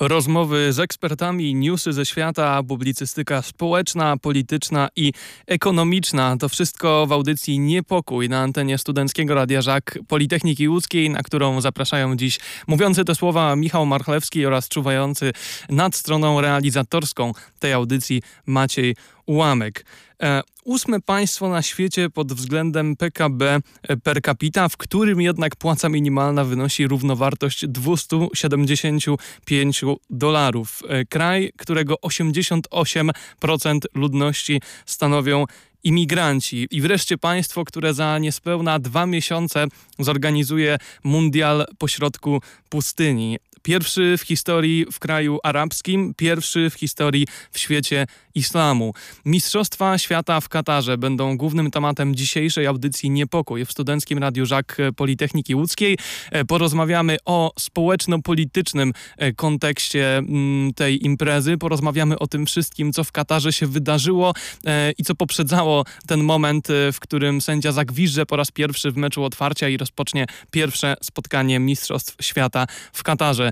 Rozmowy z ekspertami, newsy ze świata, publicystyka społeczna, polityczna i ekonomiczna. To wszystko w audycji Niepokój na antenie Studenckiego Radia Żak Politechniki Łódzkiej, na którą zapraszają dziś mówiący te słowa Michał Marchlewski oraz czuwający nad stroną realizatorską tej audycji Maciej Ułamek. E, ósme państwo na świecie pod względem PKB e, per capita, w którym jednak płaca minimalna wynosi równowartość 275 dolarów. E, kraj, którego 88% ludności stanowią imigranci. I wreszcie państwo, które za niespełna dwa miesiące zorganizuje mundial pośrodku pustyni. Pierwszy w historii w kraju arabskim, pierwszy w historii w świecie islamu. Mistrzostwa świata w Katarze będą głównym tematem dzisiejszej audycji Niepokój w Studenckim Radiu Żak Politechniki Łódzkiej. E, porozmawiamy o społeczno-politycznym e, kontekście mm, tej imprezy. Porozmawiamy o tym wszystkim, co w Katarze się wydarzyło e, i co poprzedzało ten moment, w którym sędzia zagwiżdże po raz pierwszy w meczu otwarcia i rozpocznie pierwsze spotkanie Mistrzostw Świata w Katarze.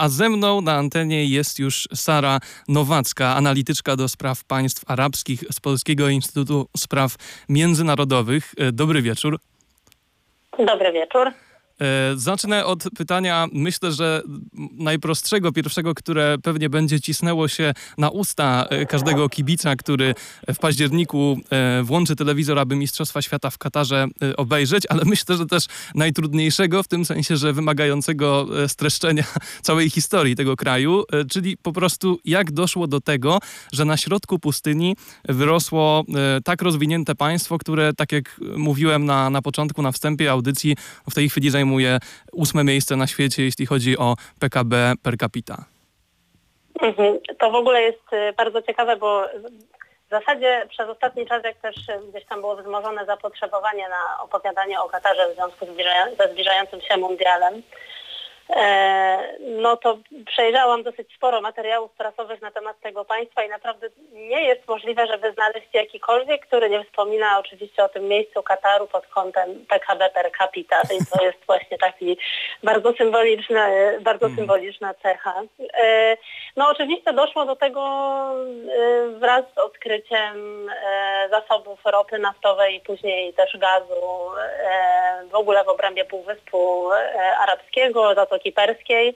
A ze mną na antenie jest już Sara Nowacka, analityczka do spraw państw arabskich z Polskiego Instytutu Spraw Międzynarodowych. E, dobry wieczór. Dobry wieczór. E, zacznę od pytania, myślę, że najprostszego, pierwszego, które pewnie będzie cisnęło się na usta e, każdego kibica, który w październiku e, włączy telewizor, aby Mistrzostwa Świata w Katarze obejrzeć, ale myślę, że też najtrudniejszego w tym sensie, że wymagającego streszczenia całej historii tego kraju, czyli po prostu jak doszło do tego, że na środku pustyni wyrosło tak rozwinięte państwo, które, tak jak mówiłem na, na początku, na wstępie audycji, w tej chwili zajmuje zajmuje ósme miejsce na świecie, jeśli chodzi o PKB per capita. Mhm. To w ogóle jest y, bardzo ciekawe, bo w zasadzie przez ostatni czas, jak też gdzieś tam było wzmożone zapotrzebowanie na opowiadanie o Katarze w związku ze zbliżającym się mundialem, no to przejrzałam dosyć sporo materiałów prasowych na temat tego państwa i naprawdę nie jest możliwe, żeby znaleźć jakikolwiek, który nie wspomina oczywiście o tym miejscu Kataru pod kątem PKB per capita. I to jest właśnie taki bardzo symboliczna, bardzo hmm. symboliczna cecha. E, no oczywiście doszło do tego e, wraz z odkryciem zasobów ropy naftowej i później też gazu w ogóle w obrębie Półwyspu Arabskiego, za to Zatoki Perskiej.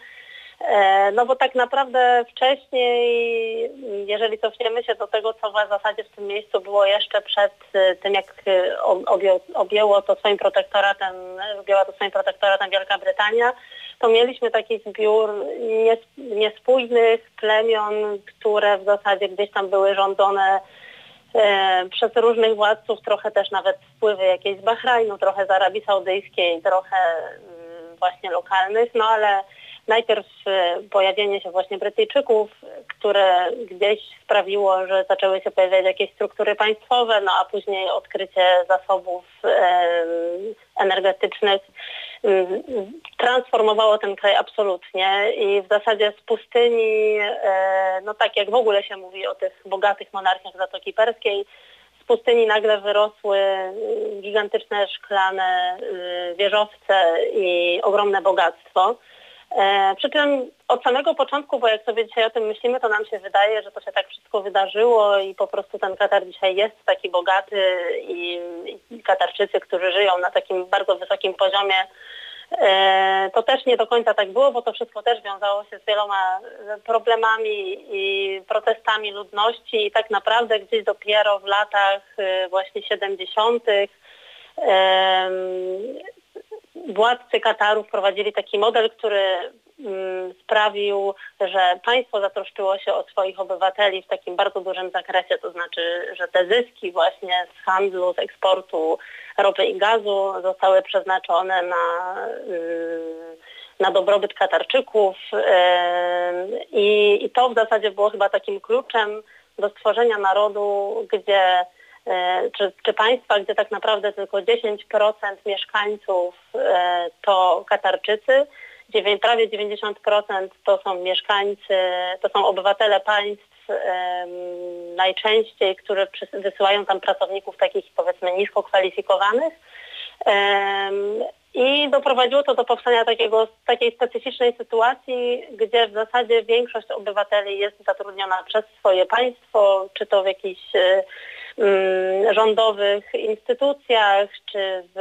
E, no bo tak naprawdę wcześniej, jeżeli cofniemy się do tego, co w zasadzie w tym miejscu było jeszcze przed e, tym, jak e, objęło to swoim protektoratem, objęła to swoim protektoratem Wielka Brytania, to mieliśmy taki zbiór niespójnych plemion, które w zasadzie gdzieś tam były rządzone przez różnych władców, trochę też nawet wpływy jakieś z Bahrajnu, trochę z Arabii Saudyjskiej, trochę właśnie lokalnych, no ale najpierw e, pojawienie się właśnie Brytyjczyków, które gdzieś sprawiło, że zaczęły się pojawiać jakieś struktury państwowe, no a później odkrycie zasobów energetycznych mm, transformowało ten kraj absolutnie i w zasadzie z pustyni, e, no tak jak w ogóle się mówi o tych bogatych monarchiach Zatoki Perskiej, z pustyni nagle wyrosły y, gigantyczne szklane y, wieżowce i ogromne bogactwo. E, przy czym od samego początku, bo jak sobie dzisiaj o tym myślimy, to nam się wydaje, że to się tak wszystko wydarzyło i po prostu ten Katar dzisiaj jest taki bogaty i, Katarczycy, którzy żyją na takim bardzo wysokim poziomie to też nie do końca tak było, bo to wszystko też wiązało się z wieloma problemami i protestami ludności i tak naprawdę gdzieś dopiero w latach e, właśnie 70. władcy Kataru wprowadzili taki model, który sprawił, że państwo zatroszczyło się o swoich obywateli w takim bardzo dużym zakresie, to znaczy, że te zyski właśnie z handlu, z eksportu ropy i gazu zostały przeznaczone na, mm, na dobrobyt Katarczyków i, i to w zasadzie było chyba takim kluczem do stworzenia narodu, gdzie czy, czy, państwa, gdzie tak naprawdę tylko 10% mieszkańców to Katarczycy, prawie 90% to są mieszkańcy, to są obywatele państw najczęściej, które wysyłają tam pracowników takich powiedzmy nisko kwalifikowanych. I doprowadziło to do powstania takiego, takiej specyficznej sytuacji, gdzie w zasadzie większość obywateli jest zatrudniona przez swoje państwo, czy to w jakichś y, rządowych instytucjach, czy w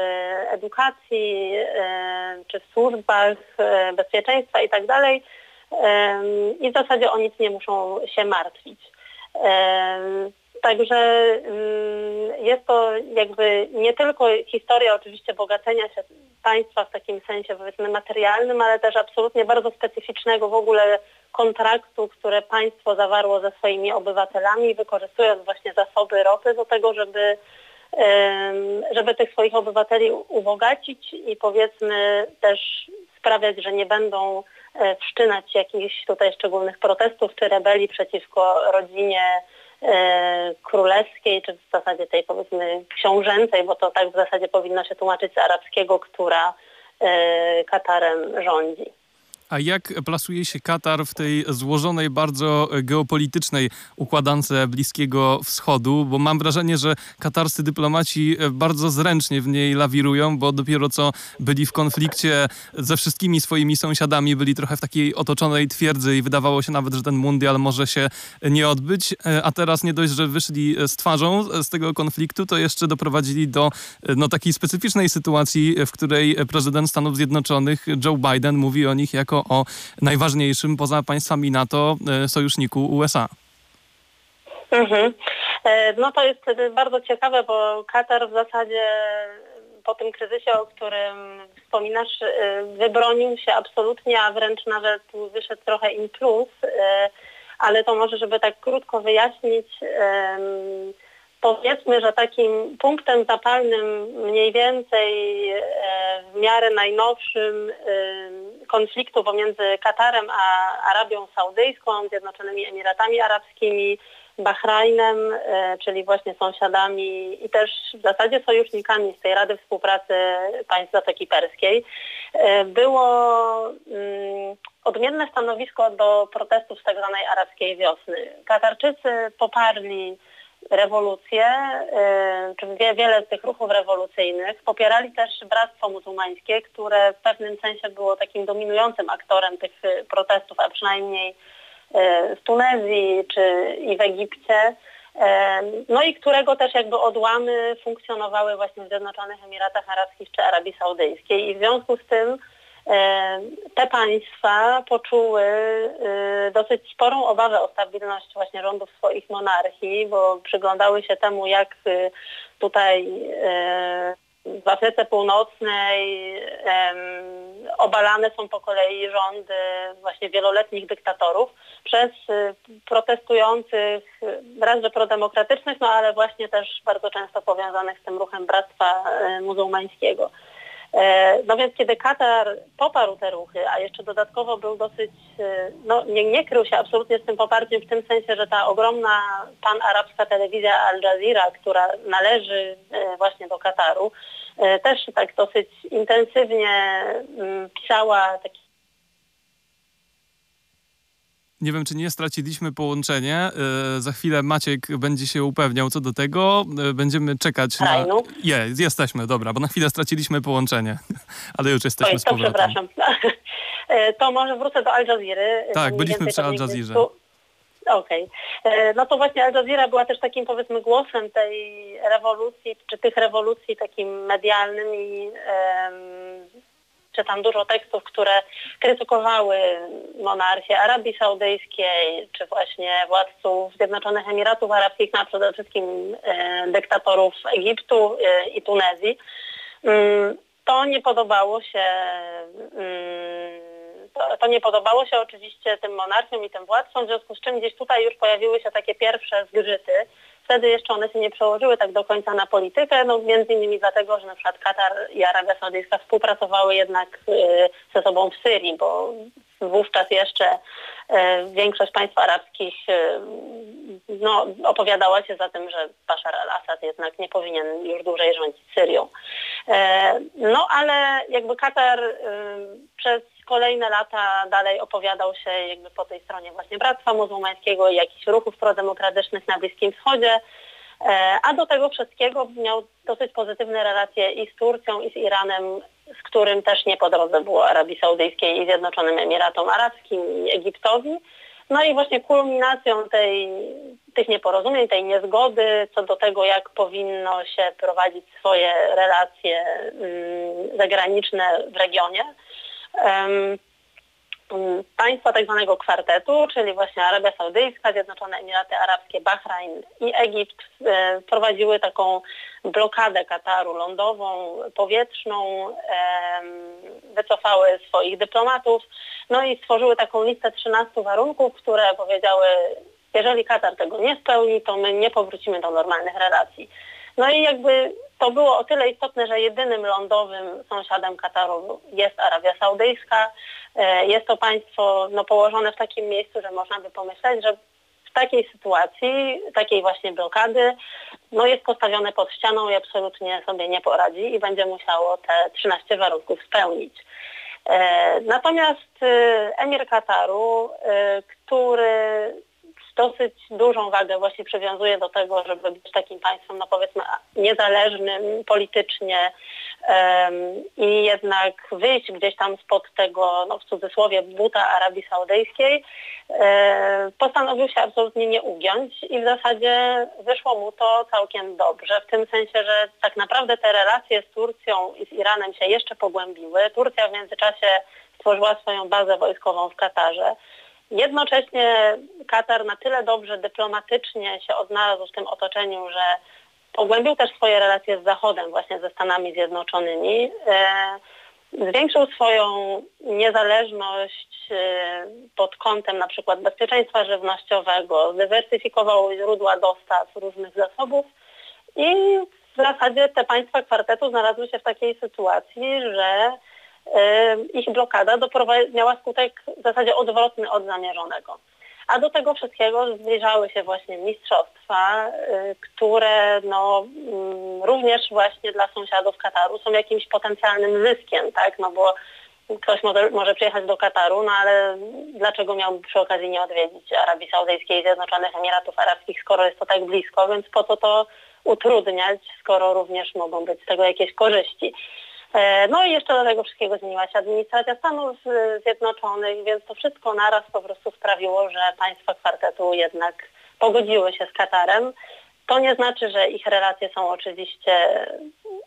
edukacji, y, czy w służbach y, bezpieczeństwa i tak dalej. I w zasadzie o nic nie muszą się martwić. Także mm, jest to jakby nie tylko historia oczywiście bogacenia się państwa w takim sensie powiedzmy materialnym, ale też absolutnie bardzo specyficznego w ogóle kontraktu, które państwo zawarło ze swoimi obywatelami, wykorzystując właśnie zasoby ropy do tego, żeby, żeby tych swoich obywateli ubogacić i powiedzmy też sprawiać, że nie będą e, wszczynać jakichś tutaj szczególnych protestów czy rebelii przeciwko rodzinie królewskiej, czy w zasadzie tej powiedzmy książęcej, bo to tak w zasadzie powinno się tłumaczyć z arabskiego, która e, Katarem rządzi. A jak plasuje się Katar w tej złożonej, bardzo geopolitycznej układance Bliskiego Wschodu? Bo mam wrażenie, że katarscy dyplomaci bardzo zręcznie w niej lawirują, bo dopiero co byli w konflikcie ze wszystkimi swoimi sąsiadami, byli trochę w takiej otoczonej twierdzy i wydawało się nawet, że ten mundial może się nie odbyć. A teraz nie dość, że wyszli z twarzą z tego konfliktu, to jeszcze doprowadzili do no, takiej specyficznej sytuacji, w której prezydent Stanów Zjednoczonych Joe Biden mówi o nich jako o najważniejszym poza państwami NATO e, sojuszniku USA. Mhm. E, no to jest bardzo ciekawe, bo Katar w zasadzie po tym kryzysie, o którym wspominasz, e, wybronił się absolutnie, a wręcz nawet wyszedł trochę in plus, ale to może, żeby tak krótko wyjaśnić, powiedzmy, że takim punktem zapalnym mniej więcej e, w miarę najnowszym e, konfliktu pomiędzy Katarem a Arabią Saudyjską, Zjednoczonymi Emiratami Arabskimi, Bahrajnem, e, czyli właśnie sąsiadami i też w zasadzie sojusznikami z tej Rady Współpracy Państw Zatoki Perskiej, było mm, odmienne stanowisko do protestów z tak zwanej arabskiej wiosny. Katarczycy poparli rewolucje, y, czy wiele z tych ruchów rewolucyjnych popierali też Bractwo Muzułmańskie, które w pewnym sensie było takim dominującym aktorem tych y, protestów, a przynajmniej y, w Tunezji czy i w Egipcie. No i którego też jakby odłamy funkcjonowały właśnie w Zjednoczonych Emiratach Arabskich czy Arabii Saudyjskiej. I w związku z tym te państwa poczuły e, dosyć sporą obawę o stabilność właśnie rządów swoich monarchii, bo przyglądały się temu, jak e, tutaj w Afryce Północnej obalane są po kolei rządy właśnie wieloletnich dyktatorów przez protestujących, raz że prodemokratycznych, no ale właśnie też bardzo często powiązanych z tym ruchem Bractwa Muzułmańskiego. E, no więc kiedy Katar poparł te ruchy, a jeszcze dodatkowo był dosyć, e, no nie, nie krył się absolutnie z tym poparciem w tym sensie, że ta ogromna panarabska telewizja Al Jazeera, która należy e, właśnie do Kataru, też tak dosyć intensywnie mm, pisała taki nie wiem, czy nie straciliśmy połączenie. E, za chwilę Maciek będzie się upewniał co do tego. E, będziemy czekać na... Je, jesteśmy, dobra, bo na chwilę straciliśmy połączenie, ale już jesteśmy Oj, z powrotem. To przepraszam. E, to może wrócę do Al Jazeera. Tak, byliśmy przy Al Jazeera. Okej. Okay. No to właśnie Al Jazeera była też takim powiedzmy głosem tej rewolucji, czy tych rewolucji takim medialnym i czytam dużo tekstów, które krytykowały monarchię Arabii Saudyjskiej, czy właśnie władców Zjednoczonych Emiratów Arabskich, no a przede wszystkim e, dyktatorów Egiptu e, i Tunezji. Mm, to nie podobało się mm, to, to, nie podobało się oczywiście tym monarchiom i tym władcom, w związku z czym gdzieś tutaj już pojawiły się takie pierwsze zgrzyty Wtedy jeszcze one się nie przełożyły tak do końca na politykę, no między innymi dlatego, że na przykład Katar i Arabia Saudyjska współpracowały jednak y, ze sobą w Syrii, bo wówczas jeszcze y, większość państw arabskich y, no, opowiadała się za tym, że Bashar al-Assad jednak nie powinien już dłużej rządzić Syrią. No ale jakby Katar przez kolejne lata dalej opowiadał się jakby po tej stronie właśnie Bractwa Muzułmańskiego i jakichś ruchów prodemokratycznych na Bliskim Wschodzie, e, a do tego wszystkiego miał dosyć pozytywne relacje i z Turcją, i z Iranem, z którym też nie po drodze było Arabii Saudyjskiej i Zjednoczonym Emiratom Arabskim i Egiptowi. No i właśnie kulminacją tej, tych nieporozumień, tej niezgody co do tego, jak powinno się prowadzić swoje relacje mm, zagraniczne w regionie, państwa tak zwanego kwartetu, czyli właśnie Arabia Saudyjska, Zjednoczone Emiraty Arabskie, Bahrain i Egipt e, prowadziły taką blokadę Kataru lądową, powietrzną, wycofały swoich dyplomatów, no i stworzyły taką listę 13 warunków, które powiedziały, jeżeli Katar tego nie spełni, to my nie powrócimy do normalnych relacji. No i jakby to było o tyle istotne, że jedynym lądowym sąsiadem Kataru jest Arabia Saudyjska. E, jest to państwo no, położone w takim miejscu, że można by pomyśleć, że w takiej sytuacji, takiej właśnie blokady, no jest postawione pod ścianą i absolutnie sobie nie poradzi i będzie musiało te 13 warunków spełnić. E, natomiast e, emir Kataru, który dosyć dużą wagę właśnie przywiązuje do tego, żeby być takim państwem, no powiedzmy, niezależnym politycznie um, i jednak wyjść gdzieś tam spod tego, no w cudzysłowie, buta Arabii Saudyjskiej, e, postanowił się absolutnie nie ugiąć i w zasadzie wyszło mu to całkiem dobrze, w tym sensie, że tak naprawdę te relacje z Turcją i z Iranem się jeszcze pogłębiły. Turcja w międzyczasie stworzyła swoją bazę wojskową w Katarze. Jednocześnie Katar na tyle dobrze dyplomatycznie się odnalazł w tym otoczeniu, że pogłębił też swoje relacje z Zachodem, właśnie ze Stanami Zjednoczonymi. E, zwiększył swoją niezależność e, pod kątem na przykład bezpieczeństwa żywnościowego, zdywersyfikował źródła dostaw różnych zasobów i w zasadzie te państwa kwartetu znalazły się w takiej sytuacji, że ich blokada miała skutek w zasadzie odwrotny od zamierzonego. A do tego wszystkiego zbliżały się właśnie mistrzostwa, y, które no, mm, również właśnie dla sąsiadów Kataru są jakimś potencjalnym zyskiem, tak? No bo ktoś może, może przyjechać do Kataru, no ale dlaczego miałby przy okazji nie odwiedzić Arabii Saudyjskiej i Zjednoczonych Emiratów Arabskich, skoro jest to tak blisko, więc po co to utrudniać, skoro również mogą być z tego jakieś korzyści. E, no i jeszcze do tego wszystkiego zmieniła się administracja Stanów Zjednoczonych, więc to wszystko naraz po prostu sprawiło, że państwa kwartetu jednak pogodziły się z Katarem. To nie znaczy, że ich relacje są oczywiście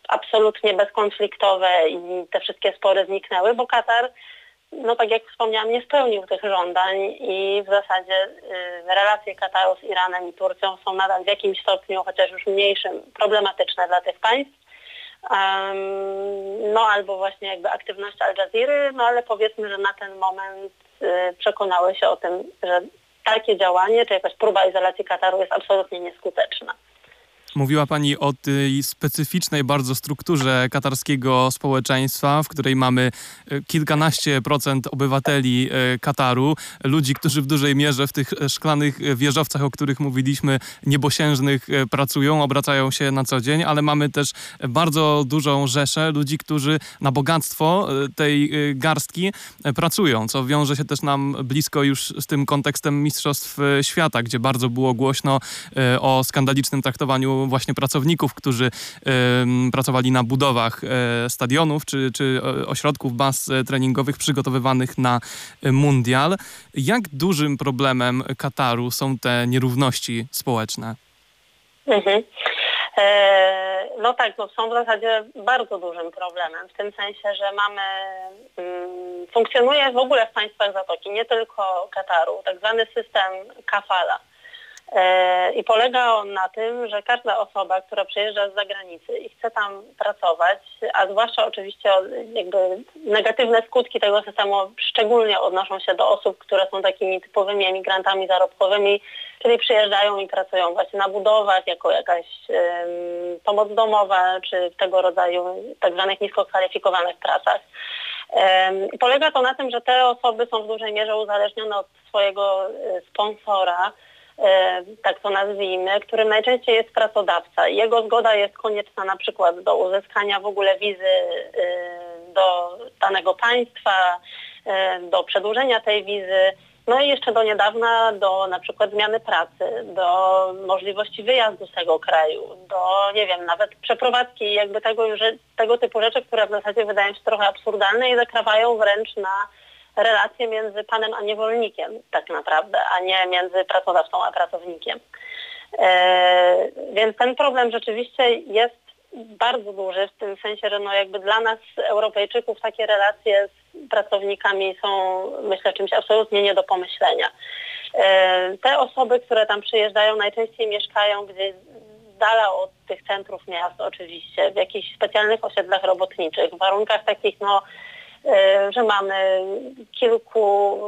absolutnie bezkonfliktowe i te wszystkie spory zniknęły, bo Katar, no tak jak wspomniałam, nie spełnił tych żądań i w zasadzie y, relacje Kataru z Iranem i Turcją są nadal w jakimś stopniu, chociaż już mniejszym, problematyczne dla tych państw no albo właśnie jakby aktywność Al Jazeera, no ale powiedzmy, że na ten moment y, przekonały się o tym, że takie działanie, czy jakaś próba izolacji Kataru jest absolutnie nieskuteczna. Mówiła Pani o tej specyficznej bardzo strukturze katarskiego społeczeństwa, w której mamy e, kilkanaście procent obywateli e, Kataru, ludzi, którzy w dużej mierze w tych szklanych wieżowcach, o których mówiliśmy, niebosiężnych e, pracują, obracają się na co dzień, ale mamy też bardzo dużą rzeszę ludzi, którzy na bogactwo tej garstki pracują, co wiąże się też nam blisko już z tym kontekstem Mistrzostw Świata, gdzie bardzo było głośno o skandalicznym traktowaniu właśnie pracowników, którzy pracowali na budowach e, stadionów czy, czy e, ośrodków baz e, treningowych przygotowywanych na mundial. Jak dużym problemem Kataru są te nierówności społeczne? Mhm. No tak, no są w zasadzie bardzo dużym problemem, w tym sensie, że mamy, mm, funkcjonuje w ogóle w państwach Zatoki, nie tylko Kataru, tak zwany system kafala. E, I polega on na tym, że każda osoba, która przyjeżdża z zagranicy i chce tam pracować, a zwłaszcza oczywiście jakby negatywne skutki tego systemu szczególnie odnoszą się do osób, które są takimi typowymi emigrantami zarobkowymi, czyli przyjeżdżają i pracują właśnie na budowach jako jakaś pomoc domowa, czy tego rodzaju tak zwanych nisko kwalifikowanych pracach. Um, polega to na tym, że te osoby są w dużej mierze uzależnione od swojego e, sponsora, tak to nazwijmy, którym najczęściej jest pracodawca. Jego zgoda jest konieczna na przykład do uzyskania w ogóle wizy e, do danego państwa, e, do przedłużenia tej wizy No i jeszcze do niedawna do na przykład zmiany pracy, do możliwości wyjazdu z tego kraju, do nie wiem, nawet przeprowadzki, jakby tego, tego typu rzeczy, które w zasadzie wydają się trochę absurdalne i zakrawają wręcz na relacje między panem a niewolnikiem tak naprawdę, a nie między pracodawcą a pracownikiem. E, więc ten problem rzeczywiście jest bardzo duży w tym sensie, że no jakby dla nas Europejczyków takie relacje z pracownikami są myślę czymś absolutnie nie do pomyślenia. E, te osoby, które tam przyjeżdżają najczęściej mieszkają gdzieś z dala od tych centrów miast oczywiście, w jakichś specjalnych osiedlach robotniczych, w warunkach takich no że mamy kilku,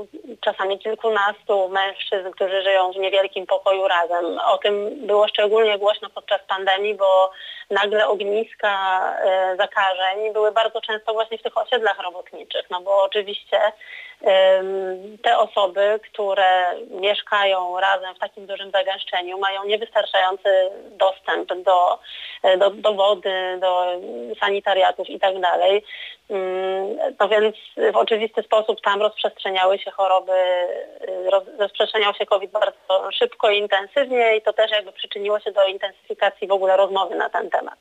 czasami kilkunastu mężczyzn, którzy żyją w niewielkim pokoju razem. O tym było szczególnie głośno podczas pandemii, bo nagle ogniska e, zakażeń były bardzo często właśnie w tych osiedlach robotniczych, no bo oczywiście te osoby, które mieszkają razem w takim dużym zagęszczeniu, mają niewystarczający dostęp do, e, do, do wody, do sanitariatów i tak. No więc w oczywisty sposób tam rozprzestrzeniały się choroby, y, rozprzestrzeniał się COVID bardzo szybko i intensywnie i to też jakby przyczyniło się do intensyfikacji w ogóle rozmowy na ten temat.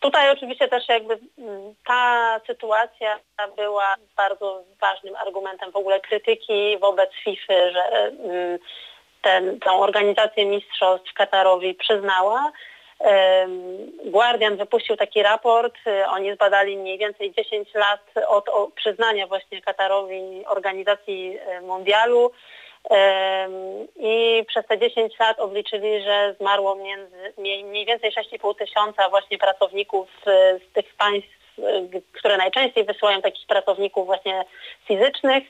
Tutaj oczywiście też jakby mm, ta sytuacja była bardzo ważnym argumentem w ogóle krytyki wobec FIFA, że mm, ten, tą organizację mistrzostw Katarowi przyznała. Guardian wypuścił taki raport, y, oni zbadali mniej więcej 10 lat od przyznania właśnie Katarowi organizacji y, mundialu. I przez te 10 lat obliczyli, że zmarło między, mniej więcej 6,5 tysiąca właśnie pracowników z tych państw, które najczęściej wysyłają takich pracowników właśnie fizycznych,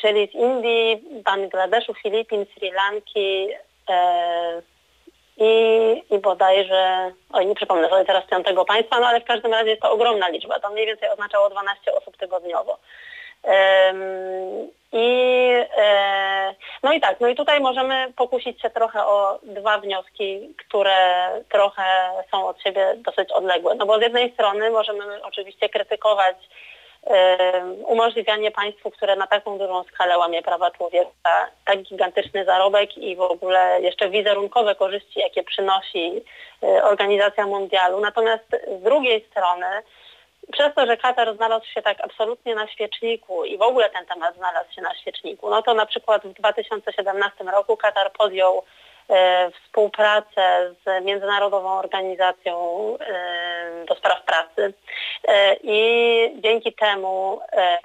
czyli z Indii, Bangladeszu, Filipin, Sri Lanki e, i, i bodajże, oj nie przypomnę sobie teraz piątego państwa, no ale w każdym razie jest to ogromna liczba. To mniej więcej oznaczało 12 osób tygodniowo. I, e, no i tak, no i tutaj możemy pokusić się trochę o dwa wnioski, które trochę są od siebie dosyć odległe. No bo z jednej strony możemy oczywiście krytykować umożliwianie państwu, które na taką dużą skalę łamie prawa człowieka, tak gigantyczny zarobek i w ogóle jeszcze wizerunkowe korzyści, jakie przynosi e, organizacja mundialu. Natomiast z drugiej strony przez to, że Katar znalazł się tak absolutnie na świeczniku i w ogóle ten temat znalazł się na świeczniku, no to na przykład w 2017 roku Katar podjął współpracę z Międzynarodową Organizacją e, do Spraw Pracy. E, i dzięki temu e,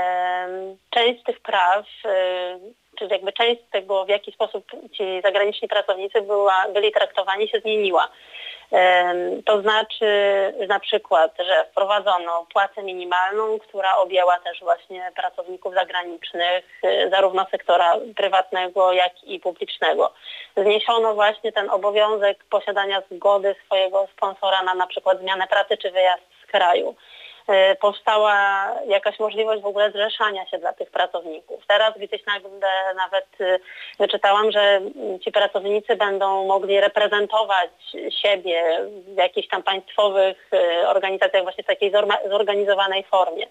część tych praw e, czyli jakby część tego, w jaki sposób ci zagraniczni pracownicy była, byli traktowani, się zmieniła. To znaczy na przykład, że wprowadzono płacę minimalną, która objęła też właśnie pracowników zagranicznych, y, zarówno sektora prywatnego, jak i publicznego. Zniesiono właśnie ten obowiązek posiadania zgody swojego sponsora na na przykład zmianę pracy czy wyjazd z kraju. E, powstała jakaś możliwość w ogóle zrzeszania się dla tych pracowników. Teraz gdzieś nawet e, wyczytałam, że ci pracownicy będą mogli reprezentować siebie w jakichś tam państwowych e, organizacjach właśnie w takiej zorganizowanej formie.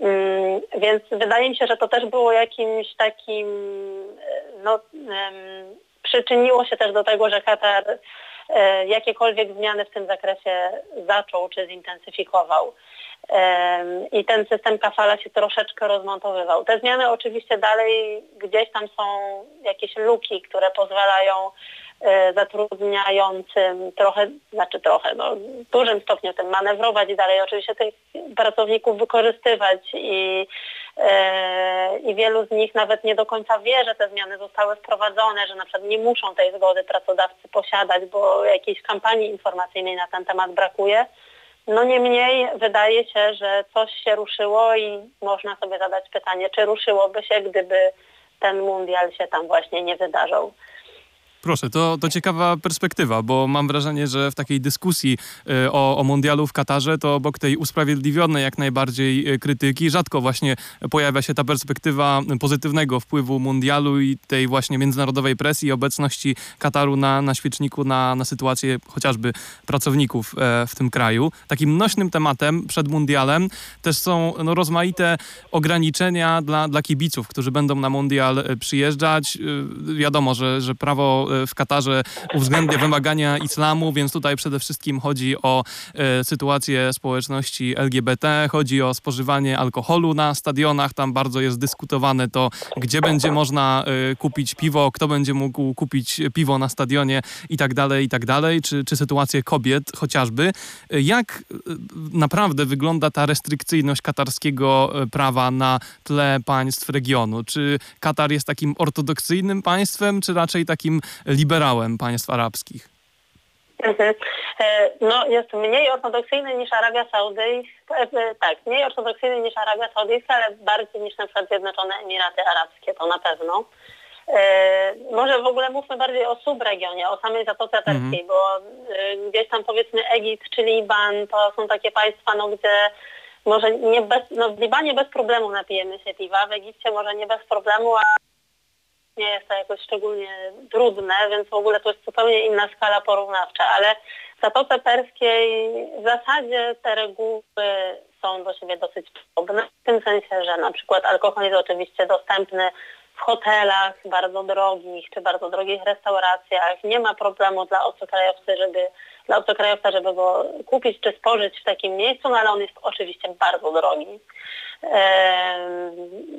Mm, więc wydaje mi się, że to też było jakimś takim, no, przyczyniło się też do tego, że Katar jakiekolwiek zmiany w tym zakresie zaczął czy zintensyfikował i ten system kafala się troszeczkę rozmontowywał. Te zmiany oczywiście dalej gdzieś tam są jakieś luki, które pozwalają e, zatrudniającym trochę, znaczy trochę, no, w dużym stopniu tym manewrować i dalej oczywiście tych pracowników wykorzystywać i, e, i wielu z nich nawet nie do końca wie, że te zmiany zostały wprowadzone, że na przykład nie muszą tej zgody pracodawcy posiadać, bo jakiejś kampanii informacyjnej na ten temat brakuje. No niemniej wydaje się, że coś się ruszyło i można sobie zadać pytanie, czy ruszyłoby się, gdyby ten mundial się tam właśnie nie wydarzał. Proszę, to, to ciekawa perspektywa, bo mam wrażenie, że w takiej dyskusji y, o, o mundialu w Katarze, to obok tej usprawiedliwionej jak najbardziej y, krytyki, rzadko właśnie pojawia się ta perspektywa pozytywnego wpływu mundialu i tej właśnie międzynarodowej presji i obecności Kataru na, na świeczniku, na, na sytuację chociażby pracowników e, w tym kraju. Takim nośnym tematem przed mundialem też są no, rozmaite ograniczenia dla, dla kibiców, którzy będą na mundial e, przyjeżdżać. Wiadomo, że, że prawo E, w Katarze uwzględnia wymagania islamu, więc tutaj przede wszystkim chodzi o e, sytuację społeczności LGBT, chodzi o spożywanie alkoholu na stadionach, tam bardzo jest dyskutowane to, gdzie będzie można e, kupić piwo, kto będzie mógł kupić piwo na stadionie i tak dalej, i tak dalej, czy, czy sytuację kobiet chociażby. Jak naprawdę wygląda ta restrykcyjność katarskiego prawa na tle państw regionu? Czy Katar jest takim ortodoksyjnym państwem, czy raczej takim liberałem państw arabskich? Mhm. E, no, jest mniej ortodoksyjny niż Arabia Saudyjska, e, e, tak, mniej ortodoksyjny niż Arabia Saudyjska, ale bardziej niż na przykład Zjednoczone Emiraty Arabskie, to na pewno. Może w ogóle mówmy bardziej o subregionie, o samej Zatoce Perskiej, mhm. bo gdzieś tam powiedzmy Egipt czy Liban to są takie państwa, no, gdzie może nie bez, no w Libanie bez problemu napijemy się piwa, w Egipcie może nie bez problemu, a nie jest to jakoś szczególnie trudne, więc w ogóle to jest zupełnie inna skala porównawcza, ale w Zatoce Perskiej w zasadzie te reguły są do siebie dosyć podobne, w tym sensie, że na przykład alkohol jest oczywiście dostępny w hotelach bardzo drogich czy bardzo drogich restauracjach. Nie ma problemu dla obcokrajowcy, żeby, dla obcokrajowca, żeby go kupić czy spożyć w takim miejscu, no ale on jest oczywiście bardzo drogi.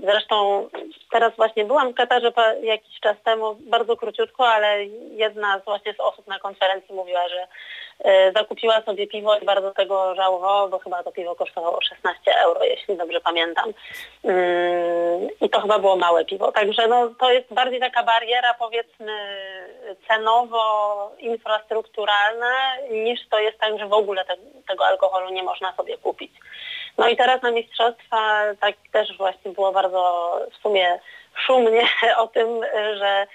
Zresztą teraz właśnie byłam w Katarze jakiś czas temu, bardzo króciutko, ale jedna z właśnie z osób na konferencji mówiła, że e, zakupiła sobie piwo i bardzo tego żałowała, bo chyba to piwo kosztowało 16 euro, jeśli dobrze pamiętam. I to chyba było małe piwo. Także no, to jest bardziej taka bariera powiedzmy cenowo-infrastrukturalna niż to jest tak, że w ogóle te, tego alkoholu nie można sobie kupić. No i teraz na mistrzostwa tak też właśnie było bardzo w sumie szumnie o tym, że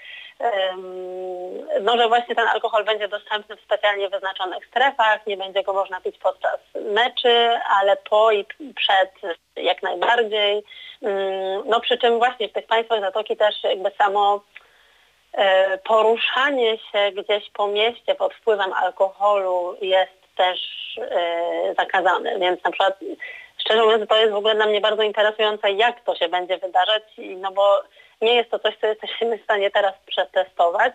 no, że właśnie ten alkohol będzie dostępny w specjalnie wyznaczonych strefach, nie będzie go można pić podczas meczy, ale po i przed jak najbardziej. Mm, no przy czym właśnie w tych państwach Zatoki też jakby samo e, poruszanie się gdzieś po mieście pod wpływem alkoholu jest też e, zakazane, więc na przykład szczerze mówiąc, to jest w ogóle dla mnie bardzo interesujące, jak to się będzie wydarzać, no bo nie jest to coś, co jesteśmy w stanie teraz przetestować.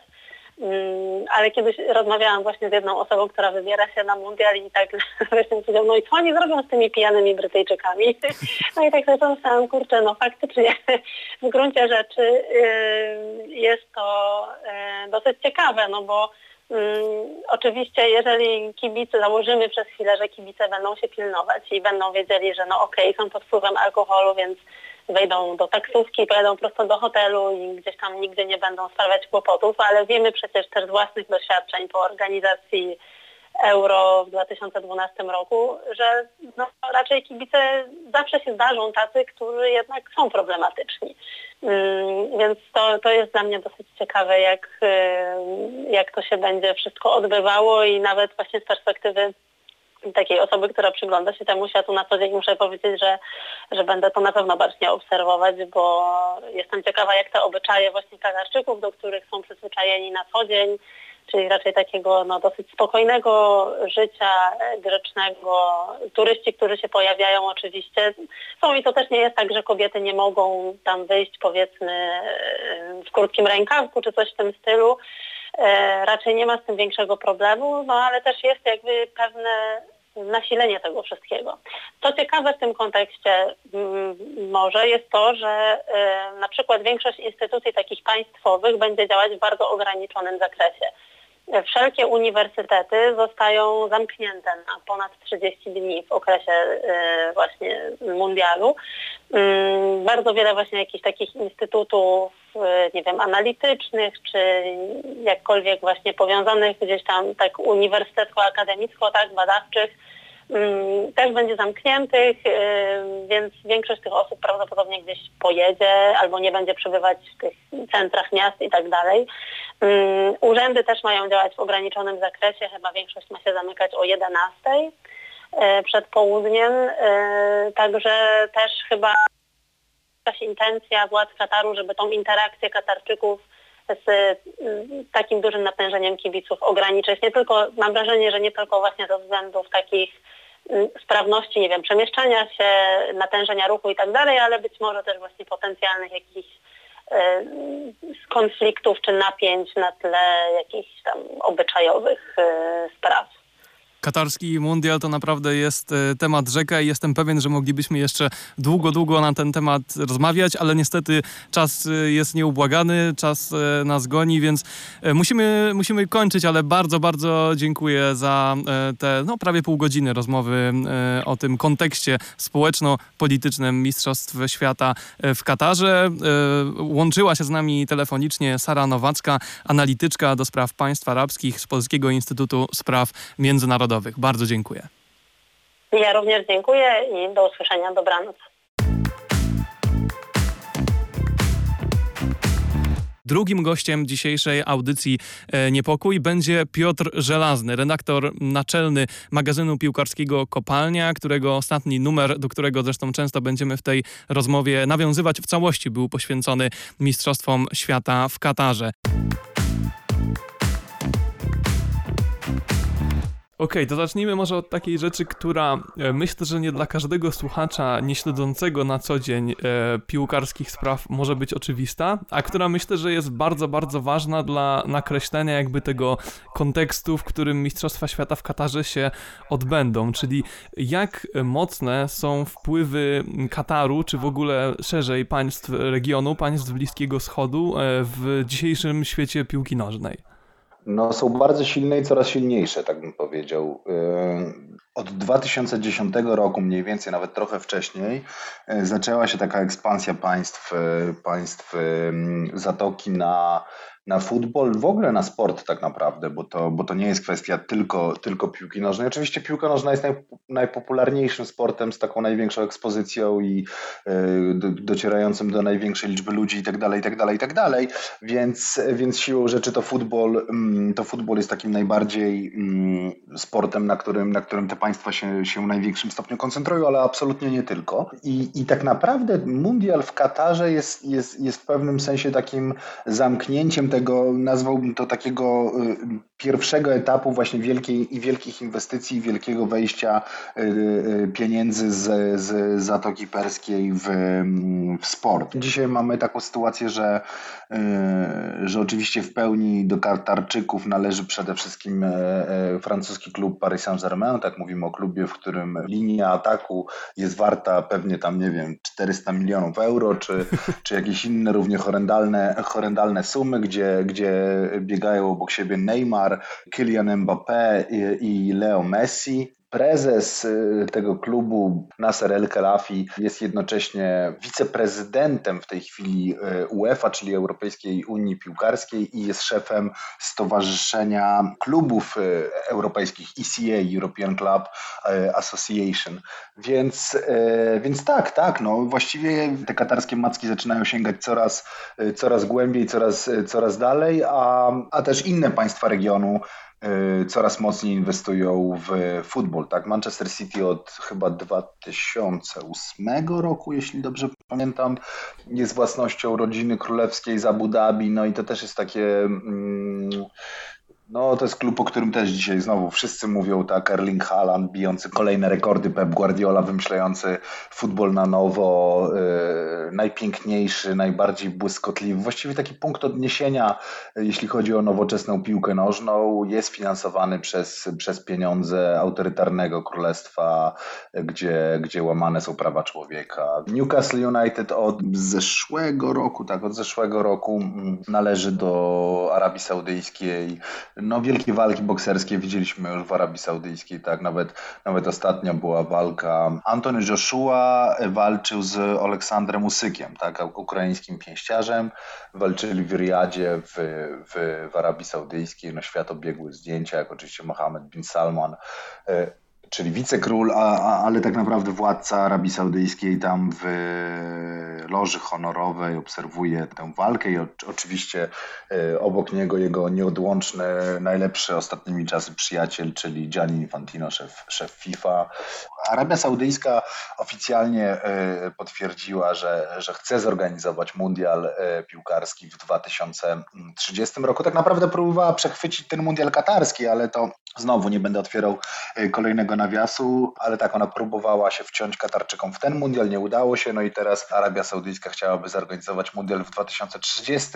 Mm, ale kiedyś rozmawiałam właśnie z jedną osobą, która wybiera się na mundial i tak właśnie powiedział, no i co oni zrobią z tymi pijanymi Brytyjczykami? No i tak sobie pomyślałam, kurczę, no faktycznie w gruncie rzeczy yy, jest to yy, dosyć ciekawe, no bo oczywiście, jeżeli kibice, założymy przez chwilę, że kibice będą się pilnować i będą wiedzieli, że no okej, okay, są pod wpływem alkoholu, więc wejdą do taksówki, pojadą prosto do hotelu i gdzieś tam nigdy nie będą sprawiać kłopotów, ale wiemy przecież też z własnych doświadczeń po organizacji euro w 2012 roku, że no, raczej kibice zawsze się zdarzą tacy, którzy jednak są problematyczni. Mm, więc to, to jest dla mnie dosyć ciekawe, jak, y, jak to się będzie wszystko odbywało i nawet właśnie z perspektywy takiej osoby, która przygląda się temu światu na co dzień, muszę powiedzieć, że, że będę to na pewno bacznie obserwować, bo jestem ciekawa, jak te obyczaje właśnie Katarczyków, do których są przyzwyczajeni na co dzień, czyli raczej takiego no, dosyć spokojnego życia grzecznego. Turyści, którzy się pojawiają oczywiście są i to też nie jest tak, że kobiety nie mogą tam wyjść powiedzmy w krótkim rękawku czy coś w tym stylu. E, raczej nie ma z tym większego problemu, no ale też jest jakby pewne nasilenie tego wszystkiego. Co ciekawe w tym kontekście mm, może jest to, że e, na przykład większość instytucji takich państwowych będzie działać w bardzo ograniczonym zakresie wszelkie uniwersytety zostają zamknięte na ponad 30 dni w okresie e, właśnie mundialu. Mm, bardzo wiele właśnie jakichś takich instytutów, e, nie wiem, analitycznych, czy jakkolwiek właśnie powiązanych gdzieś tam tak uniwersytecko-akademicko, tak, badawczych, też będzie zamkniętych, więc większość tych osób prawdopodobnie gdzieś pojedzie albo nie będzie przebywać w tych centrach miast i tak dalej. Urzędy też mają działać w ograniczonym zakresie, chyba większość ma się zamykać o 11 przed południem, także też chyba jakaś intencja władz Kataru, żeby tą interakcję Katarczyków z mm, takim dużym natężeniem kibiców ograniczyć. Nie tylko, mam wrażenie, że nie tylko właśnie ze względów takich mm, sprawności, nie wiem, przemieszczania się, natężenia ruchu i tak dalej, ale być może też właśnie potencjalnych jakichś e, konfliktów czy napięć na tle jakichś tam obyczajowych e, spraw. Katarski Mundial to naprawdę jest e, temat rzeka i jestem pewien, że moglibyśmy jeszcze długo, długo na ten temat rozmawiać, ale niestety czas e, jest nieubłagany, czas e, nas goni, więc musimy, musimy kończyć, ale bardzo, bardzo dziękuję za te no, prawie pół godziny rozmowy o tym kontekście społeczno-politycznym Mistrzostw Świata w Katarze. Łączyła się z nami telefonicznie Sara Nowacka, analityczka do spraw państw arabskich z Polskiego Instytutu Spraw Międzynarodowych. Bardzo dziękuję. Ja również dziękuję i do usłyszenia. Dobranoc. Drugim gościem dzisiejszej audycji e, Niepokój będzie Piotr Żelazny, redaktor naczelny magazynu piłkarskiego Kopalnia, którego ostatni numer, do którego zresztą często będziemy w tej rozmowie nawiązywać w całości, był poświęcony Mistrzostwom Świata w Katarze. Okej, okay, to zacznijmy może od takiej rzeczy, która e, myślę, że nie dla każdego słuchacza nieśledzącego na co dzień e, piłkarskich spraw może być oczywista, a która myślę, że jest bardzo, bardzo ważna dla nakreślenia jakby tego kontekstu, w którym Mistrzostwa Świata w Katarze się odbędą, czyli jak mocne są wpływy Kataru, czy w ogóle szerzej państw regionu, państw Bliskiego Wschodu e, w dzisiejszym świecie piłki nożnej. No, są bardzo silne i coraz silniejsze, tak bym powiedział. Od 2010 roku, mniej więcej, nawet trochę wcześniej, yy, zaczęła się taka ekspansja państw, yy, państw Zatoki na na futbol, w ogóle na sport tak naprawdę, bo to, bo to nie jest kwestia tylko, tylko piłki nożnej. Oczywiście piłka nożna jest naj, najpopularniejszym sportem z taką największą ekspozycją i do, docierającym do największej liczby ludzi i tak dalej, i tak dalej, i tak dalej, więc, więc siłą rzeczy to futbol, mm, to futbol jest takim najbardziej mm, sportem, na którym, na którym te państwa się, się w największym stopniu koncentrują, ale absolutnie nie tylko. I, i tak naprawdę mundial w Katarze jest, jest, jest w pewnym sensie takim zamknięciem tego, nazwałbym to takiego y, pierwszego etapu właśnie wielkiej i wielkich inwestycji, wielkiego wejścia y, y, pieniędzy z, z Zatoki Perskiej w, w sport. Dzisiaj mamy taką sytuację, że, że oczywiście w pełni do Kartarczyków należy przede wszystkim e, e, francuski klub Paris Saint-Germain, tak mówimy o klubie, w którym linia ataku jest warta pewnie tam, nie wiem, 400 milionów euro, czy, czy jakieś inne równie horrendalne, horrendalne sumy, gdzie gdzie, gdzie biegają obok siebie Neymar, Kylian Mbappé i, i Leo Messi. Prezes y, tego klubu, Nasser El Khelafi, jest jednocześnie wiceprezydentem w tej chwili y, UEFA, czyli Europejskiej Unii Piłkarskiej i jest szefem Stowarzyszenia Klubów y, Europejskich ECA, European Club Association. Więc, więc tak, tak, no właściwie te katarskie macki zaczynają sięgać coraz, coraz głębiej, coraz, coraz dalej, a, a też inne państwa regionu coraz mocniej inwestują w futbol. Tak? Manchester City od chyba 2008 roku, jeśli dobrze pamiętam, jest własnością rodziny królewskiej z Abu Dhabi. No i to też jest takie. No, to jest klub, o którym też dzisiaj znowu wszyscy mówią, tak, Erling Haaland bijący kolejne rekordy, Pep Guardiola wymyślający futbol na nowo, yy, najpiękniejszy, najbardziej błyskotliwy, właściwie taki punkt odniesienia, jeśli chodzi o nowoczesną piłkę nożną, jest finansowany przez, przez pieniądze autorytarnego królestwa, gdzie, gdzie łamane są prawa człowieka. Newcastle United od zeszłego roku, tak, od zeszłego roku mm, należy do Arabii Saudyjskiej, no wielkie walki bokserskie widzieliśmy już w Arabii Saudyjskiej, tak, nawet, nawet ostatnio była walka. Antony Joshua walczył z Aleksandrem Usykiem, tak, ukraińskim pięściarzem. Walczyli w Riyadzie w, w, w Arabii Saudyjskiej, no świat obiegły zdjęcia, jak oczywiście Mohammed bin Salman. E, czyli wicekról, a, a, ale tak naprawdę władca Arabii Saudyjskiej tam w loży honorowej obserwuje tę walkę i o, oczywiście e, obok niego jego nieodłączny, najlepszy ostatnimi czasy przyjaciel, czyli Gianni Infantino, szef, szef FIFA. Arabia Saudyjska oficjalnie e, potwierdziła, że, że chce zorganizować mundial e, piłkarski w 2030 roku. Tak naprawdę próbowała przechwycić ten mundial katarski, ale to Znowu nie będę otwierał y, kolejnego nawiasu, ale tak ona próbowała się wciąć Katarczykom w ten mundial, nie udało się, no i teraz Arabia Saudyjska chciałaby zorganizować mundial w 2030.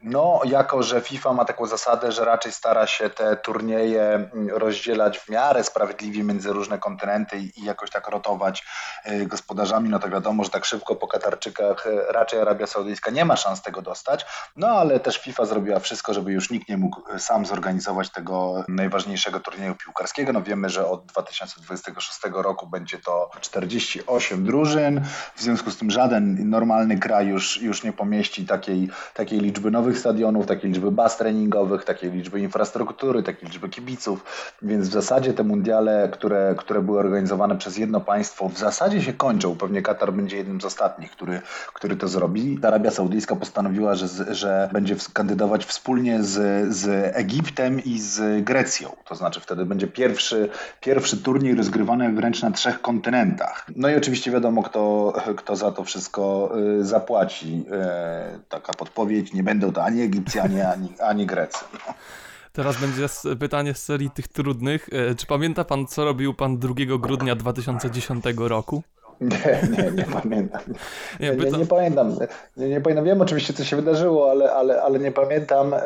No, jako że FIFA ma taką zasadę, że raczej stara się te turnieje mm, rozdzielać w miarę sprawiedliwie między różne kontynenty i jakoś tak rotować y, gospodarzami, no to wiadomo, że tak szybko po Katarczykach y, raczej Arabia Saudyjska nie ma szans tego dostać, no ale też FIFA zrobiła wszystko, żeby już nikt nie mógł sam zorganizować tego najważniejszego turnieju piłkarskiego. No wiemy, że od 2026 roku będzie to 48 drużyn. W związku z tym żaden normalny kraj już, już nie pomieści takiej, takiej liczby nowych stadionów, takiej liczby baz treningowych, takiej liczby infrastruktury, takiej liczby kibiców. Więc w zasadzie te mundiale, które, które były organizowane przez jedno państwo, w zasadzie się kończą. Pewnie Katar będzie jednym z ostatnich, który, który to zrobi. Arabia Saudyjska postanowiła, że, że będzie kandydować wspólnie z, z Egiptem i z Grecją. To znaczy wtedy będzie pierwszy, pierwszy turniej rozgrywany wręcz na trzech kontynentach. No i oczywiście wiadomo, kto, kto za to wszystko y, zapłaci. E, taka podpowiedź, nie będą to ani Egipcjanie, ani, ani Grecy. No. Teraz będzie pytanie z serii tych trudnych. E, czy pamięta pan, co robił pan 2 grudnia 2010 roku? Nie, nie, nie pamiętam. Nie, nie, nie, pamiętam. Nie, nie pamiętam. Wiem oczywiście, co się wydarzyło, ale, ale, ale nie pamiętam. E,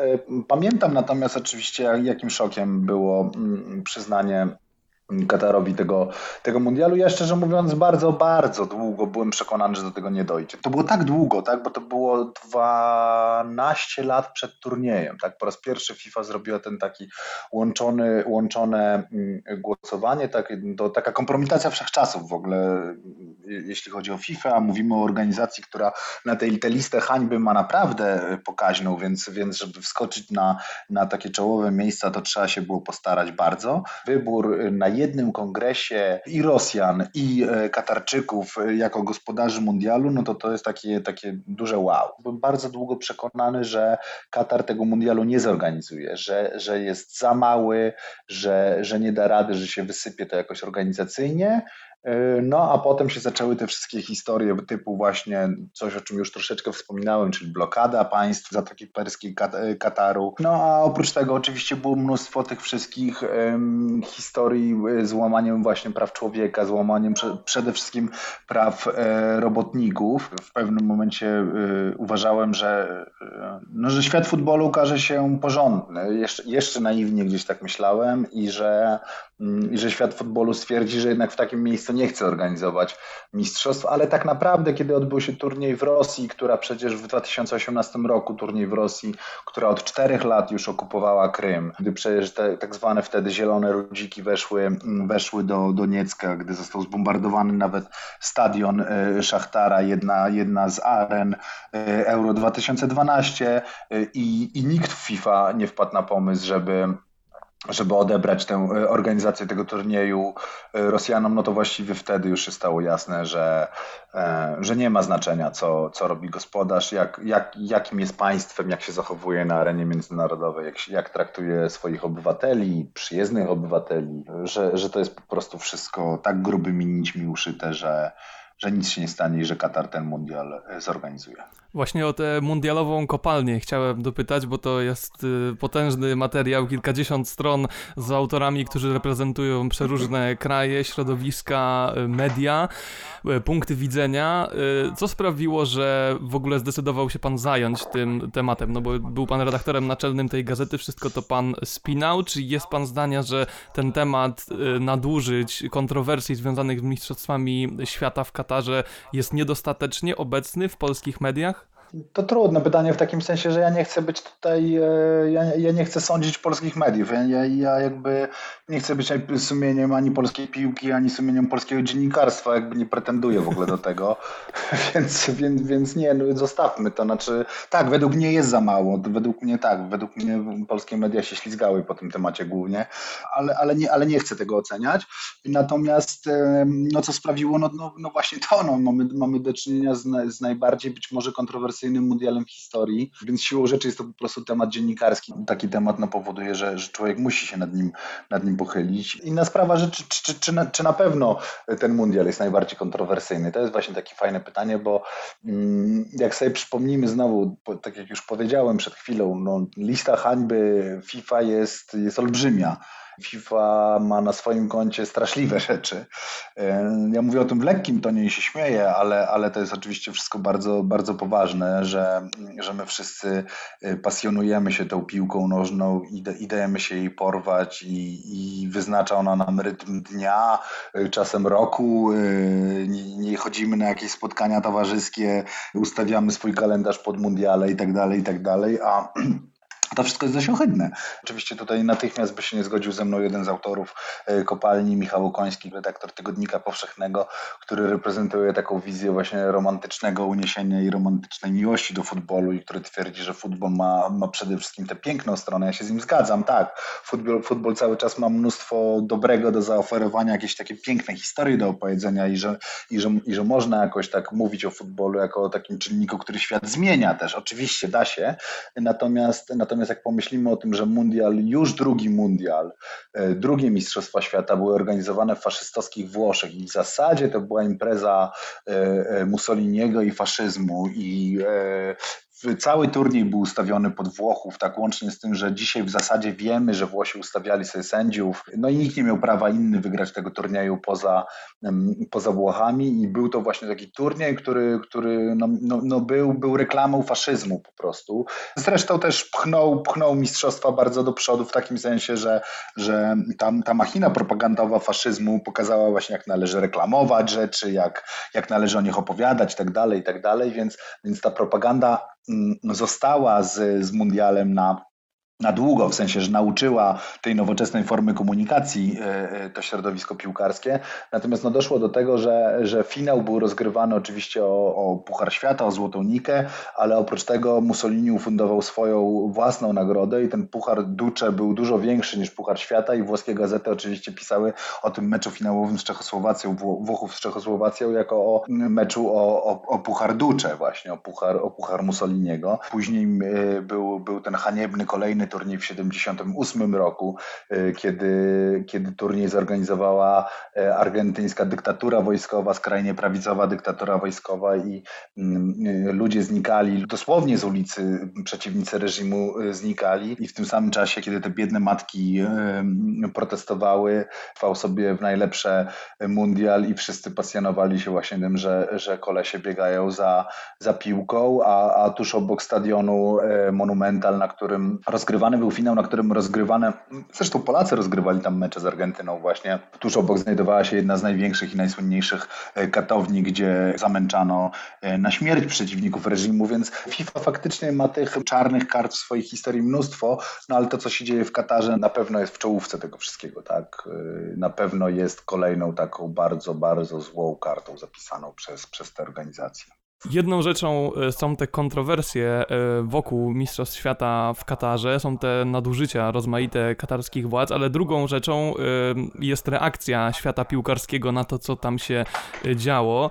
pamiętam natomiast oczywiście, jakim szokiem było mm, przyznanie Katarowi tego, tego mundialu. Ja szczerze mówiąc bardzo, bardzo długo byłem przekonany, że do tego nie dojdzie. To było tak długo, tak, bo to było 12 lat przed turniejem. Tak, po raz pierwszy FIFA zrobiła ten taki łączony, łączone mm, głosowanie, tak, to taka kompromitacja wszechczasów w ogóle, jeśli chodzi o FIFA, a mówimy o organizacji, która na tej tę listę hańby ma naprawdę pokaźną, więc, więc żeby wskoczyć na, na takie czołowe miejsca, to trzeba się było postarać bardzo. Wybór na jednym kongresie i Rosjan, i e, Katarczyków e, jako gospodarzy mundialu, no to to jest takie, takie duże wow. Byłem bardzo długo przekonany, że Katar tego mundialu nie zorganizuje, że, że jest za mały, że, że nie da rady, że się wysypie to jakoś organizacyjnie. E, no, a potem się zaczęły te wszystkie historie typu właśnie coś, o czym już troszeczkę wspominałem, czyli blokada państw Zatoki Perskiej, e, Kataru. No, a oprócz tego oczywiście było mnóstwo tych wszystkich um, historii e, z łamaniem właśnie praw człowieka, z łamaniem prze, przede wszystkim praw e, robotników. W pewnym momencie e, uważałem, że, e, no, że świat futbolu okaże się porządny. Jeszcze, jeszcze naiwnie gdzieś tak myślałem i że, i że świat futbolu stwierdzi, że jednak w takim miejscu nie chce organizować mistrzostw, ale tak naprawdę, kiedy odbył się turniej w Rosji, która przecież w 2018 roku, turniej w Rosji, która od czterech lat już okupowała Krym, gdy przecież te tak zwane wtedy zielone ludziki weszły, weszły do Doniecka, gdy został zbombardowany nawet stadion e, Szachtara, jedna, jedna z aren e, Euro 2012 e, i, i nikt w FIFA nie wpadł na pomysł, żeby żeby odebrać tę e, organizację tego turnieju e, Rosjanom, no to właściwie wtedy już się stało jasne, że, e, że nie ma znaczenia, co, co robi gospodarz, jak, jak, jakim jest państwem, jak się zachowuje na arenie międzynarodowej, jak, jak traktuje swoich obywateli, przyjezdnych obywateli, że, że to jest po prostu wszystko tak grubymi nićmi uszyte, że, że nic się nie stanie i że Katar ten mundial zorganizuje. Właśnie o tę mundialową kopalnię chciałem dopytać, bo to jest y, potężny materiał, kilkadziesiąt stron z autorami, którzy reprezentują przeróżne kraje, środowiska, y, media, y, punkty widzenia. Co sprawiło, że w ogóle zdecydował się pan zająć tym tematem? No bo był pan redaktorem naczelnym tej gazety, wszystko to pan spinał. Czy jest pan zdania, że ten temat nadużyć, kontrowersji związanych z mistrzostwami świata w Katarze jest niedostatecznie obecny w polskich mediach? To trudne pytanie w takim sensie, że ja nie chcę być tutaj, e, ja, ja nie chcę sądzić polskich mediów. Ja, ja, ja jakby nie chcę być sumieniem ani polskiej piłki, ani sumieniem polskiego dziennikarstwa, jakby nie pretenduję w ogóle do tego. więc, więc, więc nie, no zostawmy to. Znaczy, tak, według mnie jest za mało. Według mnie tak, według mnie polskie media się ślizgały po tym temacie głównie, ale, ale, nie, ale nie chcę tego oceniać. Natomiast no co sprawiło, no, no, no właśnie to, no, mamy, mamy do czynienia z, z najbardziej być może kontrowersyjnym mundialem w historii, więc siłą rzeczy jest to po prostu temat dziennikarski. Taki temat no, powoduje, że, że człowiek musi się nad nim, nad nim pochylić. Inna sprawa, że czy, czy, czy, na, czy na pewno ten mundial jest najbardziej kontrowersyjny? To jest właśnie takie fajne pytanie, bo mm, jak sobie przypomnimy znowu, tak jak już powiedziałem przed chwilą, no, lista hańby FIFA jest, jest olbrzymia. FIFA ma na swoim koncie straszliwe rzeczy. Ja mówię o tym w lekkim tonie i się śmieję, ale, ale to jest oczywiście wszystko bardzo, bardzo poważne, że, że my wszyscy y, pasjonujemy się tą piłką nożną i, dajemy się jej porwać i, i wyznacza ona nam rytm dnia, y, czasem roku. Y, nie, nie chodzimy na jakieś spotkania towarzyskie, ustawiamy swój kalendarz pod mundiale i tak dalej, i tak dalej, a to wszystko jest dość ohydne. Oczywiście tutaj natychmiast by się nie zgodził ze mną jeden z autorów e, kopalni, Michał Okoński, redaktor Tygodnika Powszechnego, który reprezentuje taką wizję właśnie romantycznego uniesienia i romantycznej miłości do futbolu i który twierdzi, że futbol ma, ma przede wszystkim tę piękną stronę. Ja się z nim zgadzam, tak. Futbol, futbol cały czas ma mnóstwo dobrego do zaoferowania, jakieś takie piękne historie do opowiedzenia i że, i, że, i że można jakoś tak mówić o futbolu jako o takim czynniku, który świat zmienia też. Oczywiście da się, natomiast, natomiast Natomiast jak pomyślimy o tym, że mundial, już drugi mundial, e, drugie Mistrzostwa Świata były organizowane w faszystowskich Włoszech i w zasadzie to była impreza e, e, Mussoliniego i faszyzmu i cały turniej był ustawiony pod Włochów, tak łącznie z tym, że dzisiaj w zasadzie wiemy, że Włosi ustawiali sobie sędziów, no i nikt nie miał prawa inny wygrać tego turnieju poza, poza Włochami. I był to właśnie taki turniej, który, który no, no, no był, był reklamą faszyzmu po prostu. Zresztą też pchnął, pchnął mistrzostwa bardzo do przodu w takim sensie, że, że tam, ta machina propagandowa faszyzmu pokazała właśnie jak należy reklamować rzeczy, jak, jak należy o nich opowiadać i tak dalej, i tak więc, więc ta propaganda została z, z mundialem na na długo, w sensie, że nauczyła tej nowoczesnej formy komunikacji e, e, to środowisko piłkarskie. Natomiast no, doszło do tego, że, że finał był rozgrywany oczywiście o, o Puchar Świata, o Złotą Nikę, ale oprócz tego Mussolini ufundował swoją własną nagrodę i ten Puchar Duce był dużo większy niż Puchar Świata i włoskie gazety oczywiście pisały o tym meczu finałowym z Czechosłowacją, Włochów z Czechosłowacją jako o meczu o, o, o Puchar Duce właśnie, o Puchar, o Puchar Mussoliniego. Później e, był, był ten haniebny kolejny turniej w 1978 roku, y, kiedy, kiedy turniej zorganizowała y, argentyńska dyktatura wojskowa, skrajnie prawicowa dyktatura wojskowa i mm, y, ludzie znikali, dosłownie z ulicy przeciwnicy reżimu znikali. I w tym samym czasie, kiedy te biedne matki protestowały, trwał sobie w najlepsze mundial i wszyscy pasjonowali się właśnie tym, że, że kolesie biegają za, za piłką, a, a tuż obok stadionu Monumental, na którym rozgrywano rozgrywany był finał, na którym rozgrywane, zresztą Polacy rozgrywali tam mecze z Argentyną właśnie. Tuż obok znajdowała się jedna z największych i najsłynniejszych e, katowni, gdzie zamęczano e, na śmierć przeciwników reżimu, więc FIFA faktycznie ma tych czarnych kart w swojej historii mnóstwo, no ale to, co się dzieje w Katarze, na pewno jest w czołówce tego wszystkiego, tak? E, na pewno jest kolejną taką bardzo, bardzo złą kartą zapisaną przez, przez te organizacje. Jedną rzeczą e, są te kontrowersje e, wokół Mistrzostw Świata w Katarze, są te nadużycia rozmaite katarskich władz, ale drugą rzeczą e, jest reakcja świata piłkarskiego na to, co tam się działo.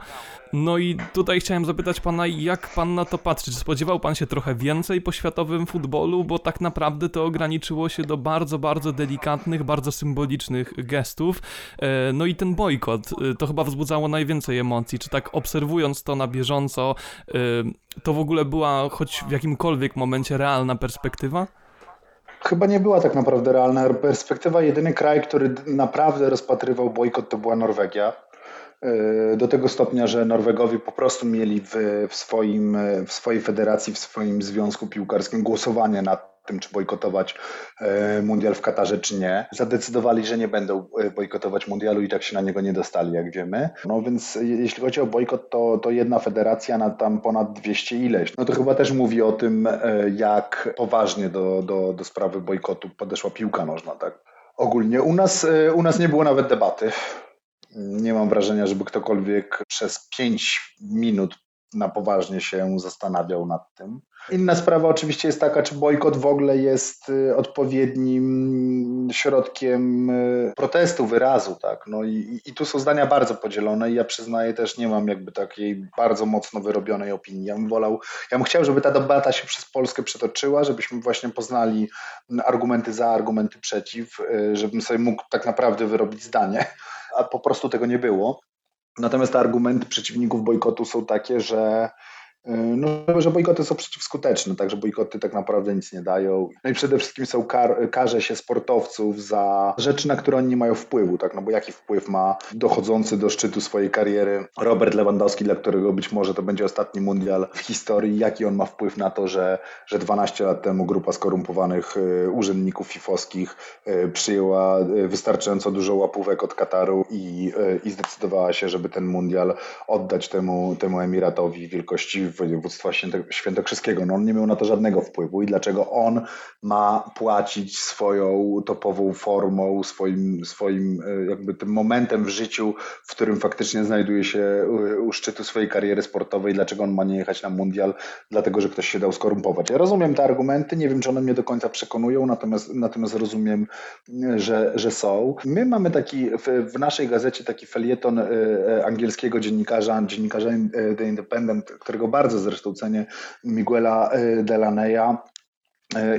No i tutaj chciałem zapytać pana, jak pan na to patrzy? Czy spodziewał pan się trochę więcej po światowym futbolu? Bo tak naprawdę to ograniczyło się do bardzo, bardzo delikatnych, bardzo symbolicznych gestów. E, no i ten bojkot, e, to chyba wzbudzało najwięcej emocji. Czy tak obserwując to na bieżąco, e, to w ogóle była choć w jakimkolwiek momencie realna perspektywa? Chyba nie była tak naprawdę realna perspektywa. Jedyny kraj, który naprawdę rozpatrywał bojkot, to była Norwegia. E, do tego stopnia, że Norwegowie po prostu mieli w, w, swoim, w swojej federacji, w swoim związku piłkarskim głosowanie nad tym, czy bojkotować e, mundial w Katarze, czy nie. Zadecydowali, że nie będą e, bojkotować mundialu i tak się na niego nie dostali, jak wiemy. No więc jeśli chodzi o bojkot, to, to jedna federacja na tam ponad 200 ileś. No to chyba też mówi o tym, jak poważnie do, do, do sprawy bojkotu podeszła piłka nożna, tak? Ogólnie u nas, u nas nie było nawet debaty. Nie mam wrażenia, żeby ktokolwiek przez 5 minut na poważnie się zastanawiał nad tym. Inna sprawa oczywiście jest taka, czy bojkot w ogóle jest y, odpowiednim środkiem y, protestu, wyrazu, tak? No i, i tu są zdania bardzo podzielone i ja przyznaję też nie mam jakby takiej bardzo mocno wyrobionej opinii. Ja bym wolał, ja bym chciał, żeby ta debata się przez Polskę przetoczyła, żebyśmy właśnie poznali argumenty za, argumenty przeciw, y, żebym sobie mógł tak naprawdę wyrobić zdanie, a po prostu tego nie było. Natomiast argumenty przeciwników bojkotu są takie, że no, że bojkoty są przeciwskuteczne, także bojkoty tak naprawdę nic nie dają. No i przede wszystkim są kar, karze się sportowców za rzeczy, na które oni nie mają wpływu, tak? No bo jaki wpływ ma dochodzący do szczytu swojej kariery Robert Lewandowski, dla którego być może to będzie ostatni mundial w historii, jaki on ma wpływ na to, że, że 12 lat temu grupa skorumpowanych yy, urzędników fifowskich yy, przyjęła wystarczająco dużo łapówek od Kataru i, i zdecydowała się, żeby ten mundial oddać temu, temu Emiratowi wielkości województwa świętokrzyskiego. No on nie miał na to żadnego wpływu i dlaczego on ma płacić swoją topową formą, swoim, swoim e, jakby tym momentem w życiu, w którym faktycznie znajduje się u szczytu swojej kariery sportowej, dlaczego on ma nie jechać na mundial, dlatego że ktoś się dał skorumpować. Ja rozumiem te argumenty, nie wiem czy one mnie do końca przekonują, natomiast, natomiast rozumiem, że, że są. My mamy taki w, w naszej gazecie taki felieton e, e, angielskiego dziennikarza, dziennikarza The Independent, którego bardzo bardzo zresztą cenię Miguela y, Delaneya, E,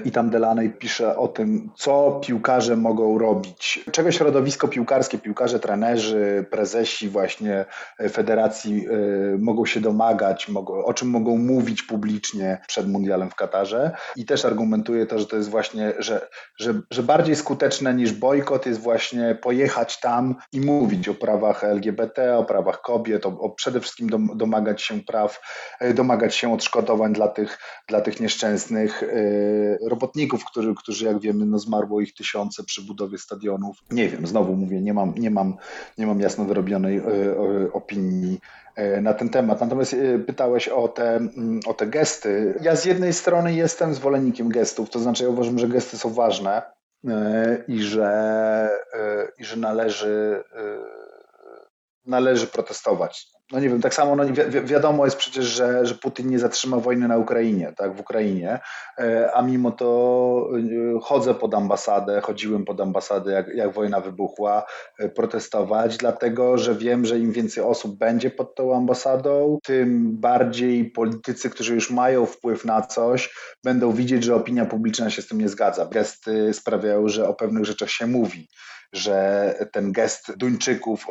i tam Delaney pisze o tym, co piłkarze mogą robić, czego środowisko piłkarskie, piłkarze, trenerzy, prezesi właśnie e, federacji e, mogą się domagać, o czym mogą mówić publicznie przed mundialem w Katarze. I też argumentuje to, że to jest właśnie, że, że, że bardziej skuteczne niż bojkot jest właśnie pojechać tam i mówić o prawach LGBT, o prawach kobiet, o, o przede wszystkim domagać się praw, domagać się odszkodowań dla tych, dla tych nieszczęsnych robotników, którzy, którzy jak wiemy, no zmarło ich tysiące przy budowie stadionów. Nie wiem, znowu mówię, nie mam, nie mam, nie mam jasno wyrobionej e, opinii e, na ten temat. Natomiast e, pytałeś o te, o te gesty. Ja z jednej strony jestem zwolennikiem gestów, to znaczy ja uważam, że gesty są ważne i że, i że należy, należy protestować no nie wiem, tak samo no wi wiadomo jest przecież, że, że Putin nie zatrzyma wojny na Ukrainie, tak, w Ukrainie, e, a mimo to e, chodzę pod ambasadę, chodziłem pod ambasadę, jak, jak wojna wybuchła, e, protestować, dlatego, że wiem, że im więcej osób będzie pod tą ambasadą, tym bardziej politycy, którzy już mają wpływ na coś, będą widzieć, że opinia publiczna się z tym nie zgadza. Gesty sprawiają, że o pewnych rzeczach się mówi że ten gest Duńczyków,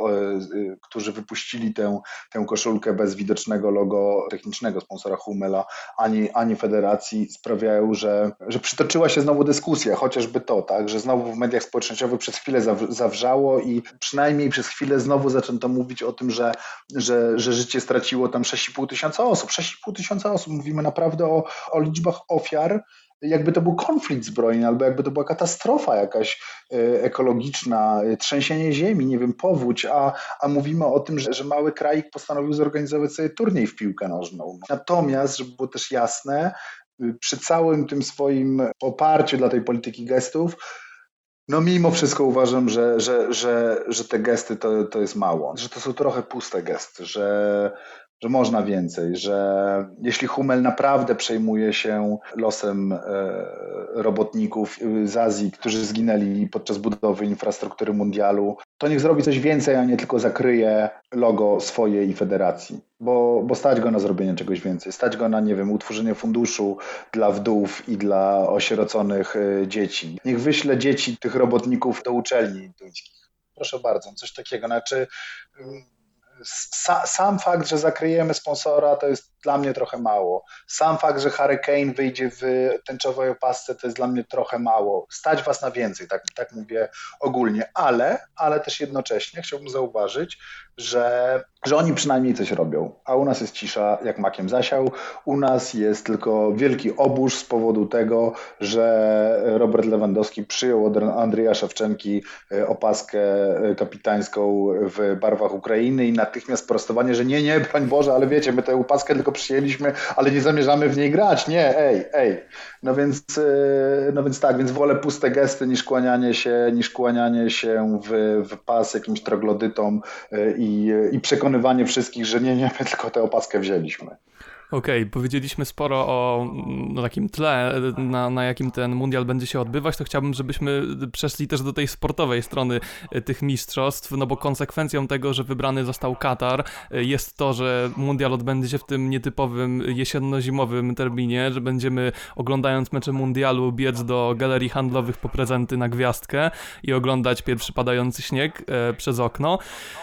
y, którzy wypuścili tę, tę koszulkę bez widocznego logo technicznego sponsora Hummela, ani, ani federacji sprawiają, że, że przytoczyła się znowu dyskusja, chociażby to, tak, że znowu w mediach społecznościowych przez chwilę zawrzało i przynajmniej przez chwilę znowu zaczęto mówić o tym, że, że, że życie straciło tam 6,5 tysiąca osób. 6,5 tysiąca osób, mówimy naprawdę o, o liczbach ofiar, jakby to był konflikt zbrojny, albo jakby to była katastrofa jakaś e, ekologiczna, e, trzęsienie ziemi, nie wiem, powódź, a, a mówimy o tym, że, że mały kraj postanowił zorganizować sobie turniej w piłkę nożną. Natomiast, żeby było też jasne, y, przy całym tym swoim poparciu dla tej polityki gestów, no mimo wszystko uważam, że, że, że, że te gesty to, to jest mało, że to są trochę puste gesty, że że można więcej, że jeśli Hummel naprawdę przejmuje się losem e, robotników z Azji, którzy zginęli podczas budowy infrastruktury mundialu, to niech zrobi coś więcej, a nie tylko zakryje logo swojej federacji, bo, bo stać go na zrobienie czegoś więcej. Stać go na, nie wiem, utworzenie funduszu dla wdów i dla osieroconych e, dzieci. Niech wyśle dzieci tych robotników do uczelni duńskich. Proszę bardzo, coś takiego. Znaczy, sam fakt, że zakryjemy sponsora, to jest dla mnie trochę mało. Sam fakt, że Harry Kane wyjdzie w tęczowej opasce, to jest dla mnie trochę mało. Stać was na więcej, tak, tak mówię ogólnie, ale, ale też jednocześnie chciałbym zauważyć, że, że oni przynajmniej coś robią, a u nas jest cisza jak makiem zasiał. U nas jest tylko wielki obóz z powodu tego, że Robert Lewandowski przyjął od Andrzeja Szewczenki e, opaskę e, kapitańską w barwach Ukrainy i natychmiast prostowanie, że nie, nie, broń Boże, ale wiecie, my tę opaskę tylko przyjęliśmy, ale nie zamierzamy w niej grać. Nie, ej, ej. No więc, e, no więc tak, więc wolę puste gesty niż kłanianie się, niż kłanianie się w, w pas jakimś troglodytom i i, i przekonywanie wszystkich, że nie, nie, my tylko tę opaskę wzięliśmy. Okej, okay, powiedzieliśmy sporo o no, takim tle, na, na jakim ten mundial będzie się odbywać, to chciałbym, żebyśmy przeszli też do tej sportowej strony e, tych mistrzostw, no bo konsekwencją tego, że wybrany został Katar, e, jest to, że mundial odbędzie się w tym nietypowym jesienno-zimowym terminie, że będziemy oglądając mecze mundialu biec do galerii handlowych po prezenty na gwiazdkę i oglądać pierwszy padający śnieg e, przez okno.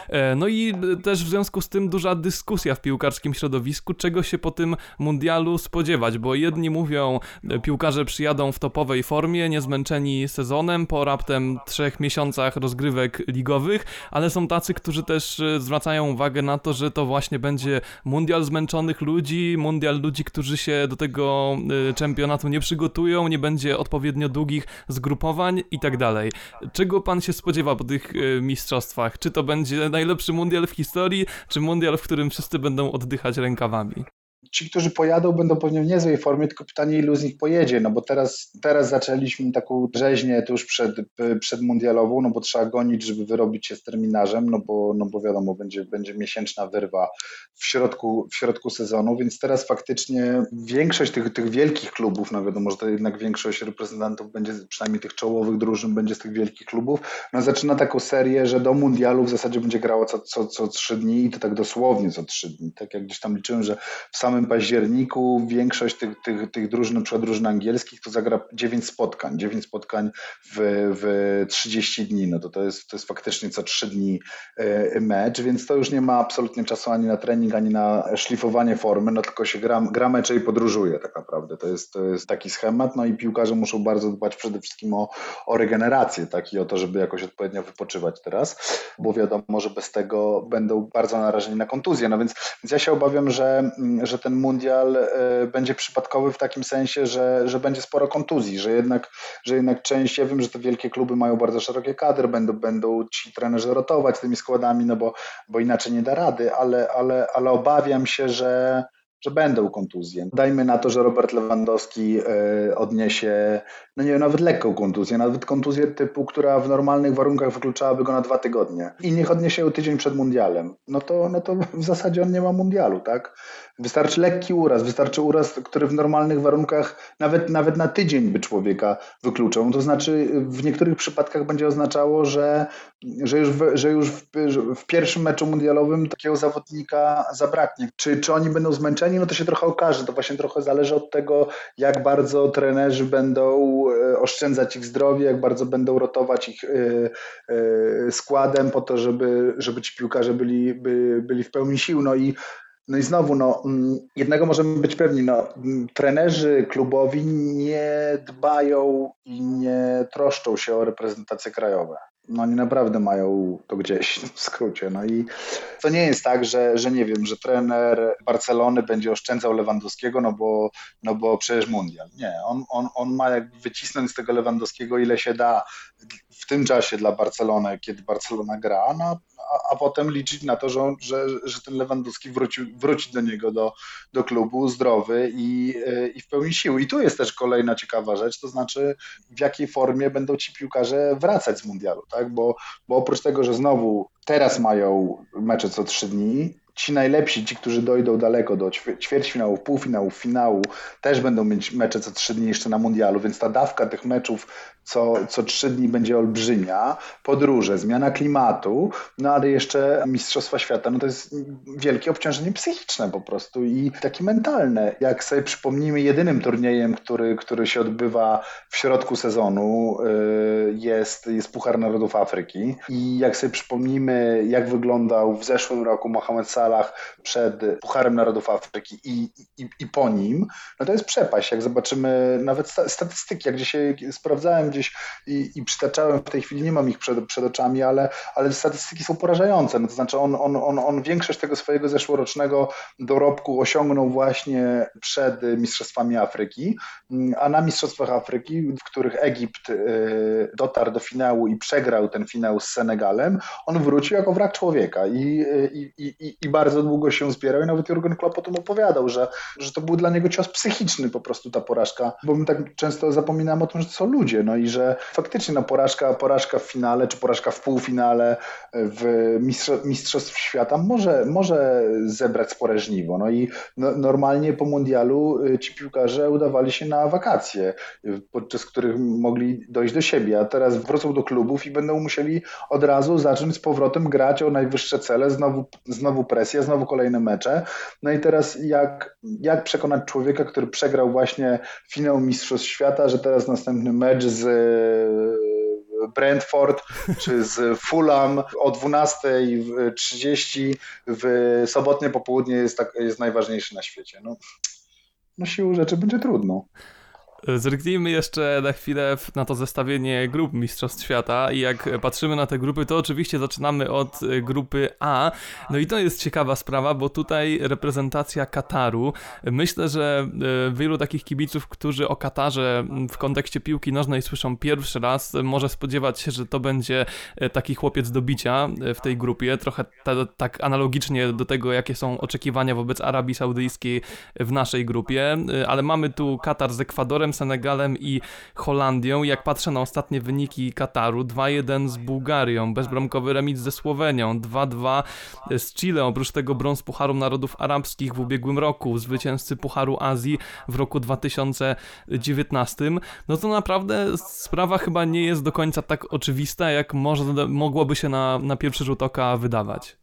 E, no i też w związku z tym duża dyskusja w piłkarskim środowisku, czego się po tym mundialu spodziewać, bo jedni mówią, e, piłkarze przyjadą w topowej formie, niezmęczeni sezonem, po raptem trzech miesiącach rozgrywek ligowych, ale są tacy, którzy też e, zwracają uwagę na to, że to właśnie będzie mundial zmęczonych ludzi, mundial ludzi, którzy się do tego e, czempionatu nie przygotują, nie będzie odpowiednio długich zgrupowań i tak dalej. Czego pan się spodziewa po tych mistrzostwach? Czy to będzie najlepszy mundial w historii, czy mundial, w którym wszyscy będą oddychać rękawami? Ci, którzy pojadą, będą pewnie w niezłej formie, tylko pytanie, ilu z nich pojedzie, no bo teraz, teraz zaczęliśmy taką rzeźnię tuż przed, przed mundialową, no bo trzeba gonić, żeby wyrobić się z terminarzem, no bo, no bo wiadomo, będzie, będzie miesięczna wyrwa w środku, w środku sezonu, więc teraz faktycznie większość tych, tych wielkich klubów, no wiadomo, że to jednak większość reprezentantów będzie, przynajmniej tych czołowych drużyn będzie z tych wielkich klubów, no zaczyna taką serię, że do mundialu w zasadzie będzie grało co, co, co trzy dni i to tak dosłownie co trzy dni, tak jak gdzieś tam liczyłem, że w samym samym październiku większość tych, tych, tych drużyn, przykład drużyn angielskich, to zagra 9 spotkań, 9 spotkań w, w 30 dni, no to to jest, to jest faktycznie co 3 dni e, mecz, więc to już nie ma absolutnie czasu ani na trening, ani na szlifowanie formy, no tylko się gra, gra mecze i podróżuje tak naprawdę, to jest, to jest taki schemat, no i piłkarze muszą bardzo dbać przede wszystkim o, o regenerację, tak i o to, żeby jakoś odpowiednio wypoczywać teraz, bo wiadomo, że bez tego będą bardzo narażeni na kontuzję, no więc, więc ja się obawiam, że, że ten mundial e, będzie przypadkowy w takim sensie, że, że będzie sporo kontuzji, że jednak, że jednak część, ja wiem, że te wielkie kluby mają bardzo szerokie kadry, będą, będą ci trenerzy rotować tymi składami, no bo, bo inaczej nie da rady, ale, ale, ale obawiam się, że, że będą kontuzje. Dajmy na to, że Robert Lewandowski e, odniesie, no nie wiem, nawet lekką kontuzję, nawet kontuzję typu, która w normalnych warunkach wykluczałaby go na dwa tygodnie i niech odniesie ją tydzień przed mundialem. No to, no to w zasadzie on nie ma mundialu, tak? Wystarczy lekki uraz, wystarczy uraz, który w normalnych warunkach nawet, nawet na tydzień by człowieka wykluczał. To znaczy w niektórych przypadkach będzie oznaczało, że, że już, w, że już w, w pierwszym meczu mundialowym takiego zawodnika zabraknie. Czy, czy oni będą zmęczeni? No to się trochę okaże. To właśnie trochę zależy od tego, jak bardzo trenerzy będą e, oszczędzać ich zdrowie, jak bardzo będą rotować ich e, e, składem po to, żeby, żeby ci piłkarze byli, by, byli w pełni sił. No i no i znowu, no, mm, jednego możemy być pewni, no, mm, trenerzy klubowi nie dbają i nie troszczą się o reprezentacje krajowe no oni naprawdę mają to gdzieś w skrócie. No i to nie jest tak, że, że nie wiem, że trener Barcelony będzie oszczędzał Lewandowskiego, no bo, no bo przecież mundial. Nie, on, on, on ma jakby wycisnąć z tego Lewandowskiego ile się da w tym czasie dla Barcelony, kiedy Barcelona gra, no, a, a potem liczyć na to, że, że, że ten Lewandowski wróci, wróci do niego, do, do klubu zdrowy i, i w pełni sił. I tu jest też kolejna ciekawa rzecz, to znaczy w jakiej formie będą ci piłkarze wracać z mundialu, tak? Bo, bo oprócz tego, że znowu teraz mają mecze co trzy dni, ci najlepsi, ci, którzy dojdą daleko do ćwierćfinałów, półfinałów, finału, też będą mieć mecze co trzy dni jeszcze na mundialu, więc ta dawka tych meczów co, co trzy dni będzie olbrzymia. Podróże, zmiana klimatu, no ale jeszcze Mistrzostwa Świata, no to jest wielkie obciążenie psychiczne po prostu i takie mentalne. Jak sobie przypomnimy, jedynym turniejem, który, który się odbywa w środku sezonu y, jest, jest Puchar Narodów Afryki i jak sobie przypomnimy, jak wyglądał w zeszłym roku Mohamed Salah przed Pucharem Narodów Afryki i, i, i po nim, no to jest przepaść. Jak zobaczymy nawet statystyki, jak się sprawdzałem gdzieś i, i przytaczałem w tej chwili, nie mam ich przed, przed oczami, ale, ale statystyki są porażające. No to znaczy on, on, on, on większość tego swojego zeszłorocznego dorobku osiągnął właśnie przed Mistrzostwami Afryki, a na Mistrzostwach Afryki, w których Egipt y, dotarł do finału i przegrał ten finał z Senegalem, on wrócił jako wrak człowieka i, i, i, i bardzo długo się zbierał i nawet Jurgen Klopp o tym opowiadał, że, że to był dla niego cios psychiczny po prostu ta porażka, bo my tak często zapominamy o tym, że to są ludzie, no i że faktycznie no, porażka, porażka w finale czy porażka w półfinale w Mistrzostw Świata może, może zebrać spore żniwo. No i no, normalnie po mundialu y, ci piłkarze udawali się na wakacje, podczas których mogli dojść do siebie, a teraz wrócą do klubów i będą musieli od razu zacząć z powrotem grać o najwyższe cele, znowu, znowu presja, znowu kolejne mecze. No i teraz jak, jak przekonać człowieka, który przegrał właśnie finał Mistrzostw Świata, że teraz następny mecz z Brentford czy z Fulham o 12.30 w sobotnie popołudnie jest, tak, jest najważniejszy na świecie. No, no siłą rzeczy będzie trudno. Zerknijmy jeszcze na chwilę na to zestawienie grup Mistrzostw Świata i jak patrzymy na te grupy, to oczywiście zaczynamy od e, grupy A. No i to jest ciekawa sprawa, bo tutaj reprezentacja Kataru. Myślę, że e, wielu takich kibiców, którzy o Katarze w kontekście piłki nożnej słyszą pierwszy raz, może spodziewać się, że to będzie e, taki chłopiec do bicia w tej grupie. Trochę tak analogicznie do tego, jakie są oczekiwania wobec Arabii Saudyjskiej w naszej grupie, ale mamy tu Katar z Ekwadorem, Senegalem i Holandią. Jak patrzę na ostatnie wyniki Kataru, 2-1 z Bułgarią, bezbramkowy remis ze Słowenią, 2-2 z Chile, oprócz tego brąz Pucharu Narodów Arabskich w ubiegłym roku, zwycięzcy Pucharu Azji w roku 2019. No to naprawdę sprawa chyba nie jest do końca tak oczywista, jak może, mogłoby się na, na pierwszy rzut oka wydawać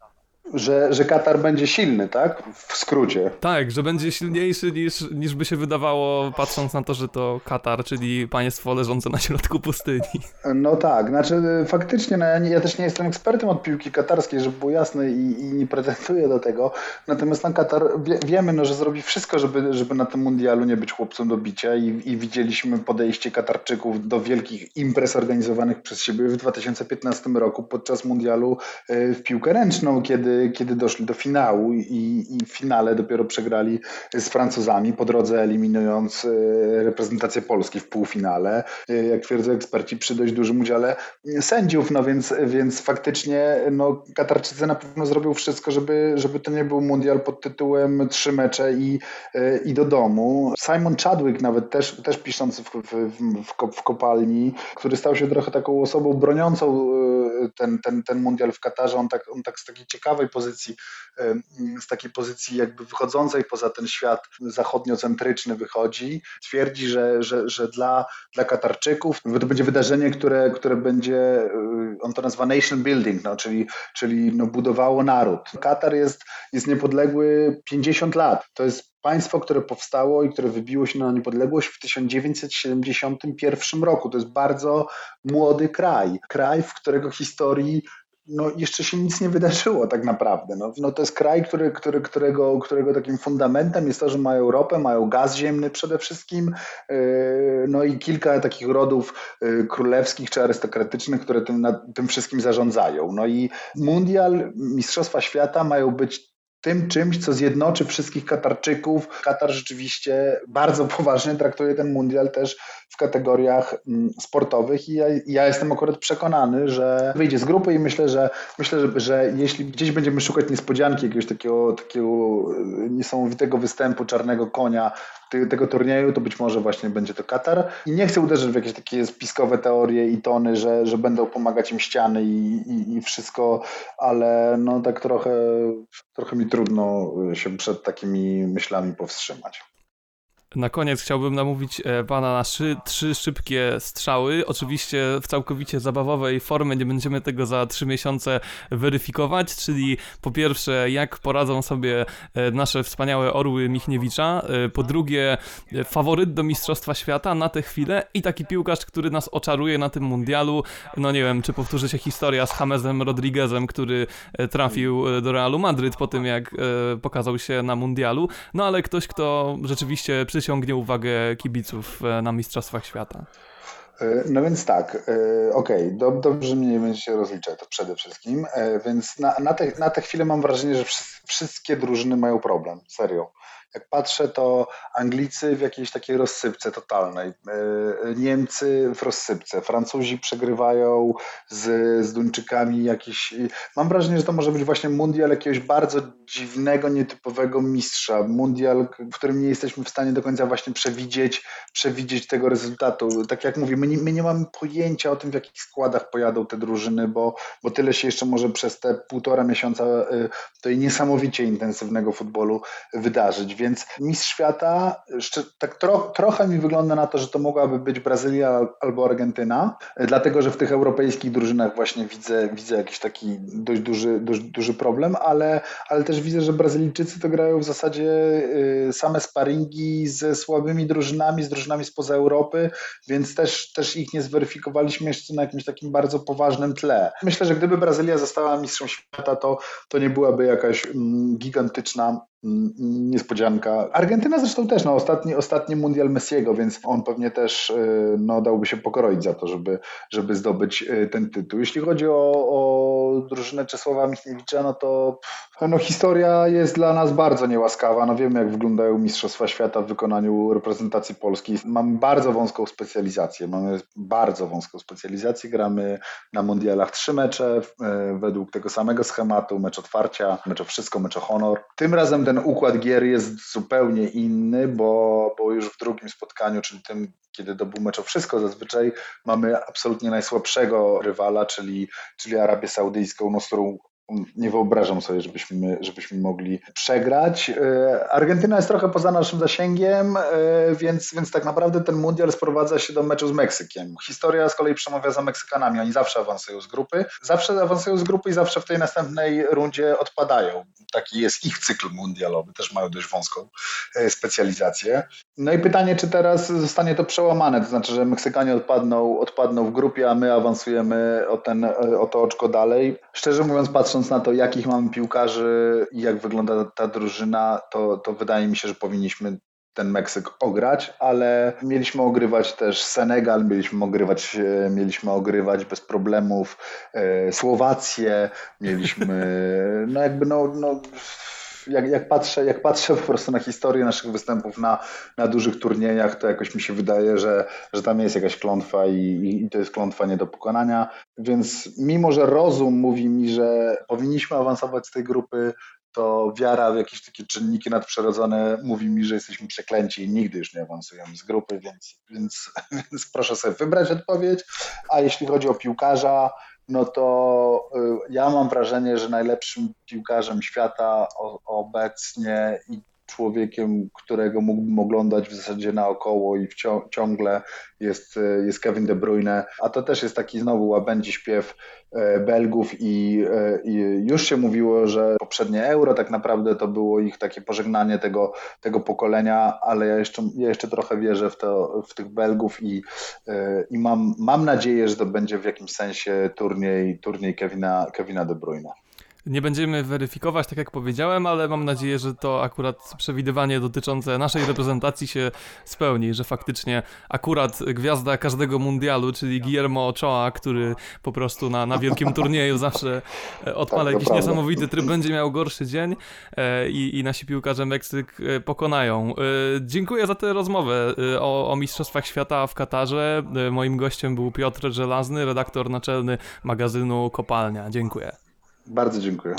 że, że Katar będzie silny, tak? W skrócie. Tak, że będzie silniejszy niż, niż by się wydawało, patrząc na to, że to Katar, czyli państwo leżące na środku pustyni. No tak, znaczy faktycznie, no ja, nie, ja też nie jestem ekspertem od piłki katarskiej, żeby było jasne i, i nie pretenduję do tego. Natomiast na Katar wie, wiemy, no, że zrobi wszystko, żeby, żeby na tym mundialu nie być chłopcem do bicia i, i widzieliśmy podejście Katarczyków do wielkich imprez organizowanych przez siebie w 2015 roku podczas mundialu e, w piłkę ręczną, kiedy kiedy, doszli do finału i, i w finale dopiero przegrali z Francuzami, po drodze eliminując e, reprezentację Polski w półfinale, e, jak twierdzą eksperci, przy dość dużym udziale sędziów, no więc, więc faktycznie no, Katarczycy na pewno zrobią wszystko, żeby, żeby to nie był mundial pod tytułem trzy mecze i, e, i do domu. Simon Chadwick nawet też, też pisząc w, w, w, w kopalni, który stał się trochę taką osobą broniącą ten, ten, ten mundial w Katarze, on tak, on tak z takiej ciekawej pozycji, z takiej pozycji jakby wychodzącej poza ten świat zachodniocentryczny wychodzi. Twierdzi, że, że, że dla, dla Katarczyków to będzie wydarzenie, które, które będzie, y, on to nazywa nation building, no, czyli, czyli no, budowało naród. Katar jest, jest niepodległy 50 lat. To jest państwo, które powstało i które wybiło się na niepodległość w 1971 roku. To jest bardzo młody kraj. Kraj, w którego historii no, jeszcze się nic nie wydarzyło tak naprawdę. No, no to jest kraj, który, który, którego, którego takim fundamentem jest to, że mają ropę, mają gaz ziemny przede wszystkim, yy, no i kilka takich rodów yy, królewskich czy arystokratycznych, które tym, tym wszystkim zarządzają. No i mundial, Mistrzostwa Świata mają być tym czymś, co zjednoczy wszystkich Katarczyków. Katar rzeczywiście bardzo poważnie traktuje ten mundial też w kategoriach mm, sportowych i ja, ja, jestem akurat przekonany, że wyjdzie z grupy i myślę, że myślę, że, że jeśli gdzieś będziemy szukać niespodzianki, jakiegoś takiego, takiego e, niesamowitego występu czarnego konia tego turnieju, to być może właśnie będzie to Katar. I nie chcę uderzyć w jakieś takie spiskowe teorie i tony, że, że będą pomagać im ściany i, i, i wszystko, ale no tak trochę, trochę mi trudno się przed takimi myślami powstrzymać. Na koniec chciałbym namówić e, pana na trzy, trzy szybkie strzały. Oczywiście w całkowicie zabawowej formie nie będziemy tego za trzy miesiące weryfikować, czyli po pierwsze, jak poradzą sobie e, nasze wspaniałe orły Michniewicza, e, po drugie, faworyt do Mistrzostwa Świata na tę chwilę i taki piłkarz, który nas oczaruje na tym mundialu. No nie wiem, czy powtórzy się historia z Jamesem Rodriguezem, który trafił do Realu Madryt po tym, jak pokazał się na mundialu. No ale ktoś, kto rzeczywiście przy przyciągnie uwagę kibiców e, na Mistrzostwach Świata? E, no więc tak, e, okej, okay, dobrze mniej więcej się rozliczę to przede wszystkim, więc na, na, te, na tę chwilę mam wrażenie, że wszystkie drużyny mają problem, serio. Jak patrzę, to Anglicy w jakiejś takiej rozsypce totalnej, e, Niemcy w rozsypce, Francuzi przegrywają z, z Duńczykami jakiś. Mam wrażenie, że to może być właśnie mundial jakiegoś bardzo dziwnego, nietypowego mistrza. Mundial, w którym nie jesteśmy w stanie do końca właśnie przewidzieć, przewidzieć tego rezultatu. Tak jak mówię, my nie, my nie mamy pojęcia o tym, w jakich składach pojadą te drużyny, bo, bo tyle się jeszcze może przez te półtora miesiąca e, tej niesamowicie intensywnego futbolu wydarzyć więc mistrz świata, tak tro, trochę mi wygląda na to, że to mogłaby być Brazylia albo Argentyna, dlatego że w tych europejskich drużynach właśnie widzę, widzę jakiś taki dość duży, dość duży problem, ale, ale też widzę, że Brazylijczycy to grają w zasadzie y, same sparingi ze słabymi drużynami, z drużynami spoza Europy, więc też, też ich nie zweryfikowaliśmy jeszcze na jakimś takim bardzo poważnym tle. Myślę, że gdyby Brazylia została mistrzem świata, to, to nie byłaby jakaś mm, gigantyczna niespodzianka. Argentyna zresztą też, no, ostatni, ostatni mundial Messiego, więc on pewnie też y, no, dałby się pokroić za to, żeby, żeby zdobyć y, ten tytuł. Jeśli chodzi o, o drużynę Czesława Michniewicza, no to no, historia jest dla nas bardzo niełaskawa. No, wiemy, jak wyglądają Mistrzostwa Świata w wykonaniu reprezentacji Polski. Mamy bardzo wąską specjalizację. Mamy bardzo wąską specjalizację. Gramy na mundialach trzy mecze y, według tego samego schematu. Mecz otwarcia, mecz o wszystko, mecz o honor. Tym razem ten układ gier jest zupełnie inny, bo, bo już w drugim spotkaniu, czyli tym, kiedy to był mecz o wszystko, zazwyczaj mamy absolutnie najsłabszego rywala, czyli, czyli Arabię Saudyjską, no, z którą nie wyobrażam sobie, żebyśmy, żebyśmy mogli przegrać. E, Argentyna jest trochę poza naszym zasięgiem, e, więc, więc tak naprawdę ten mundial sprowadza się do meczu z Meksykiem. Historia z kolei przemawia za Meksykanami. Oni zawsze awansują z grupy. Zawsze awansują z grupy i zawsze w tej następnej rundzie odpadają. Taki jest ich cykl mundialowy. Też mają dość wąską e, specjalizację. No i pytanie, czy teraz zostanie to przełamane, to znaczy, że Meksykanie odpadną, odpadną w grupie, a my awansujemy o, ten, o to oczko dalej. Szczerze mówiąc, patrząc na to, jakich mamy piłkarzy i jak wygląda ta drużyna, to, to wydaje mi się, że powinniśmy ten Meksyk ograć, ale mieliśmy ogrywać też Senegal, mieliśmy ogrywać, mieliśmy ogrywać bez problemów e, Słowację, mieliśmy, no jakby no, no jak, jak, patrzę, jak patrzę po prostu na historię naszych występów na, na dużych turniejach, to jakoś mi się wydaje, że, że tam jest jakaś klątwa i, i to jest klątwa nie do pokonania. Więc mimo, że rozum mówi mi, że powinniśmy awansować z tej grupy, to wiara w jakieś takie czynniki nadprzyrodzone mówi mi, że jesteśmy przeklęci i nigdy już nie awansujemy z grupy, więc, więc, więc proszę sobie wybrać odpowiedź. A jeśli chodzi o piłkarza, no to y, ja mam wrażenie, że najlepszym piłkarzem świata obecnie i człowiekiem, którego mógłbym oglądać w zasadzie naokoło i ciągle jest, jest Kevin De Bruyne, a to też jest taki znowu łabędzi śpiew e, Belgów i, e, i, już się mówiło, że poprzednie euro tak naprawdę to było ich takie pożegnanie tego, tego pokolenia, ale ja jeszcze, ja jeszcze trochę wierzę w, to, w tych Belgów i, e, i mam, mam nadzieję, że to będzie w jakimś sensie turniej, turniej Kevina, Kevina De Bruyne. Nie będziemy weryfikować, tak jak powiedziałem, ale mam nadzieję, że to akurat przewidywanie dotyczące naszej reprezentacji się spełni, że faktycznie akurat gwiazda każdego mundialu, czyli Guillermo Ochoa, który po prostu na, na wielkim turnieju zawsze e, odpala tak, jakiś niesamowity tryb, będzie miał gorszy dzień e, i, i nasi piłkarze Meksyk e, pokonają. Dziękuję za tę rozmowę o, o Mistrzostwach Świata w Katarze. Moim gościem był Piotr Żelazny, redaktor naczelny magazynu Kopalnia. Dziękuję. Bardzo dziękuję.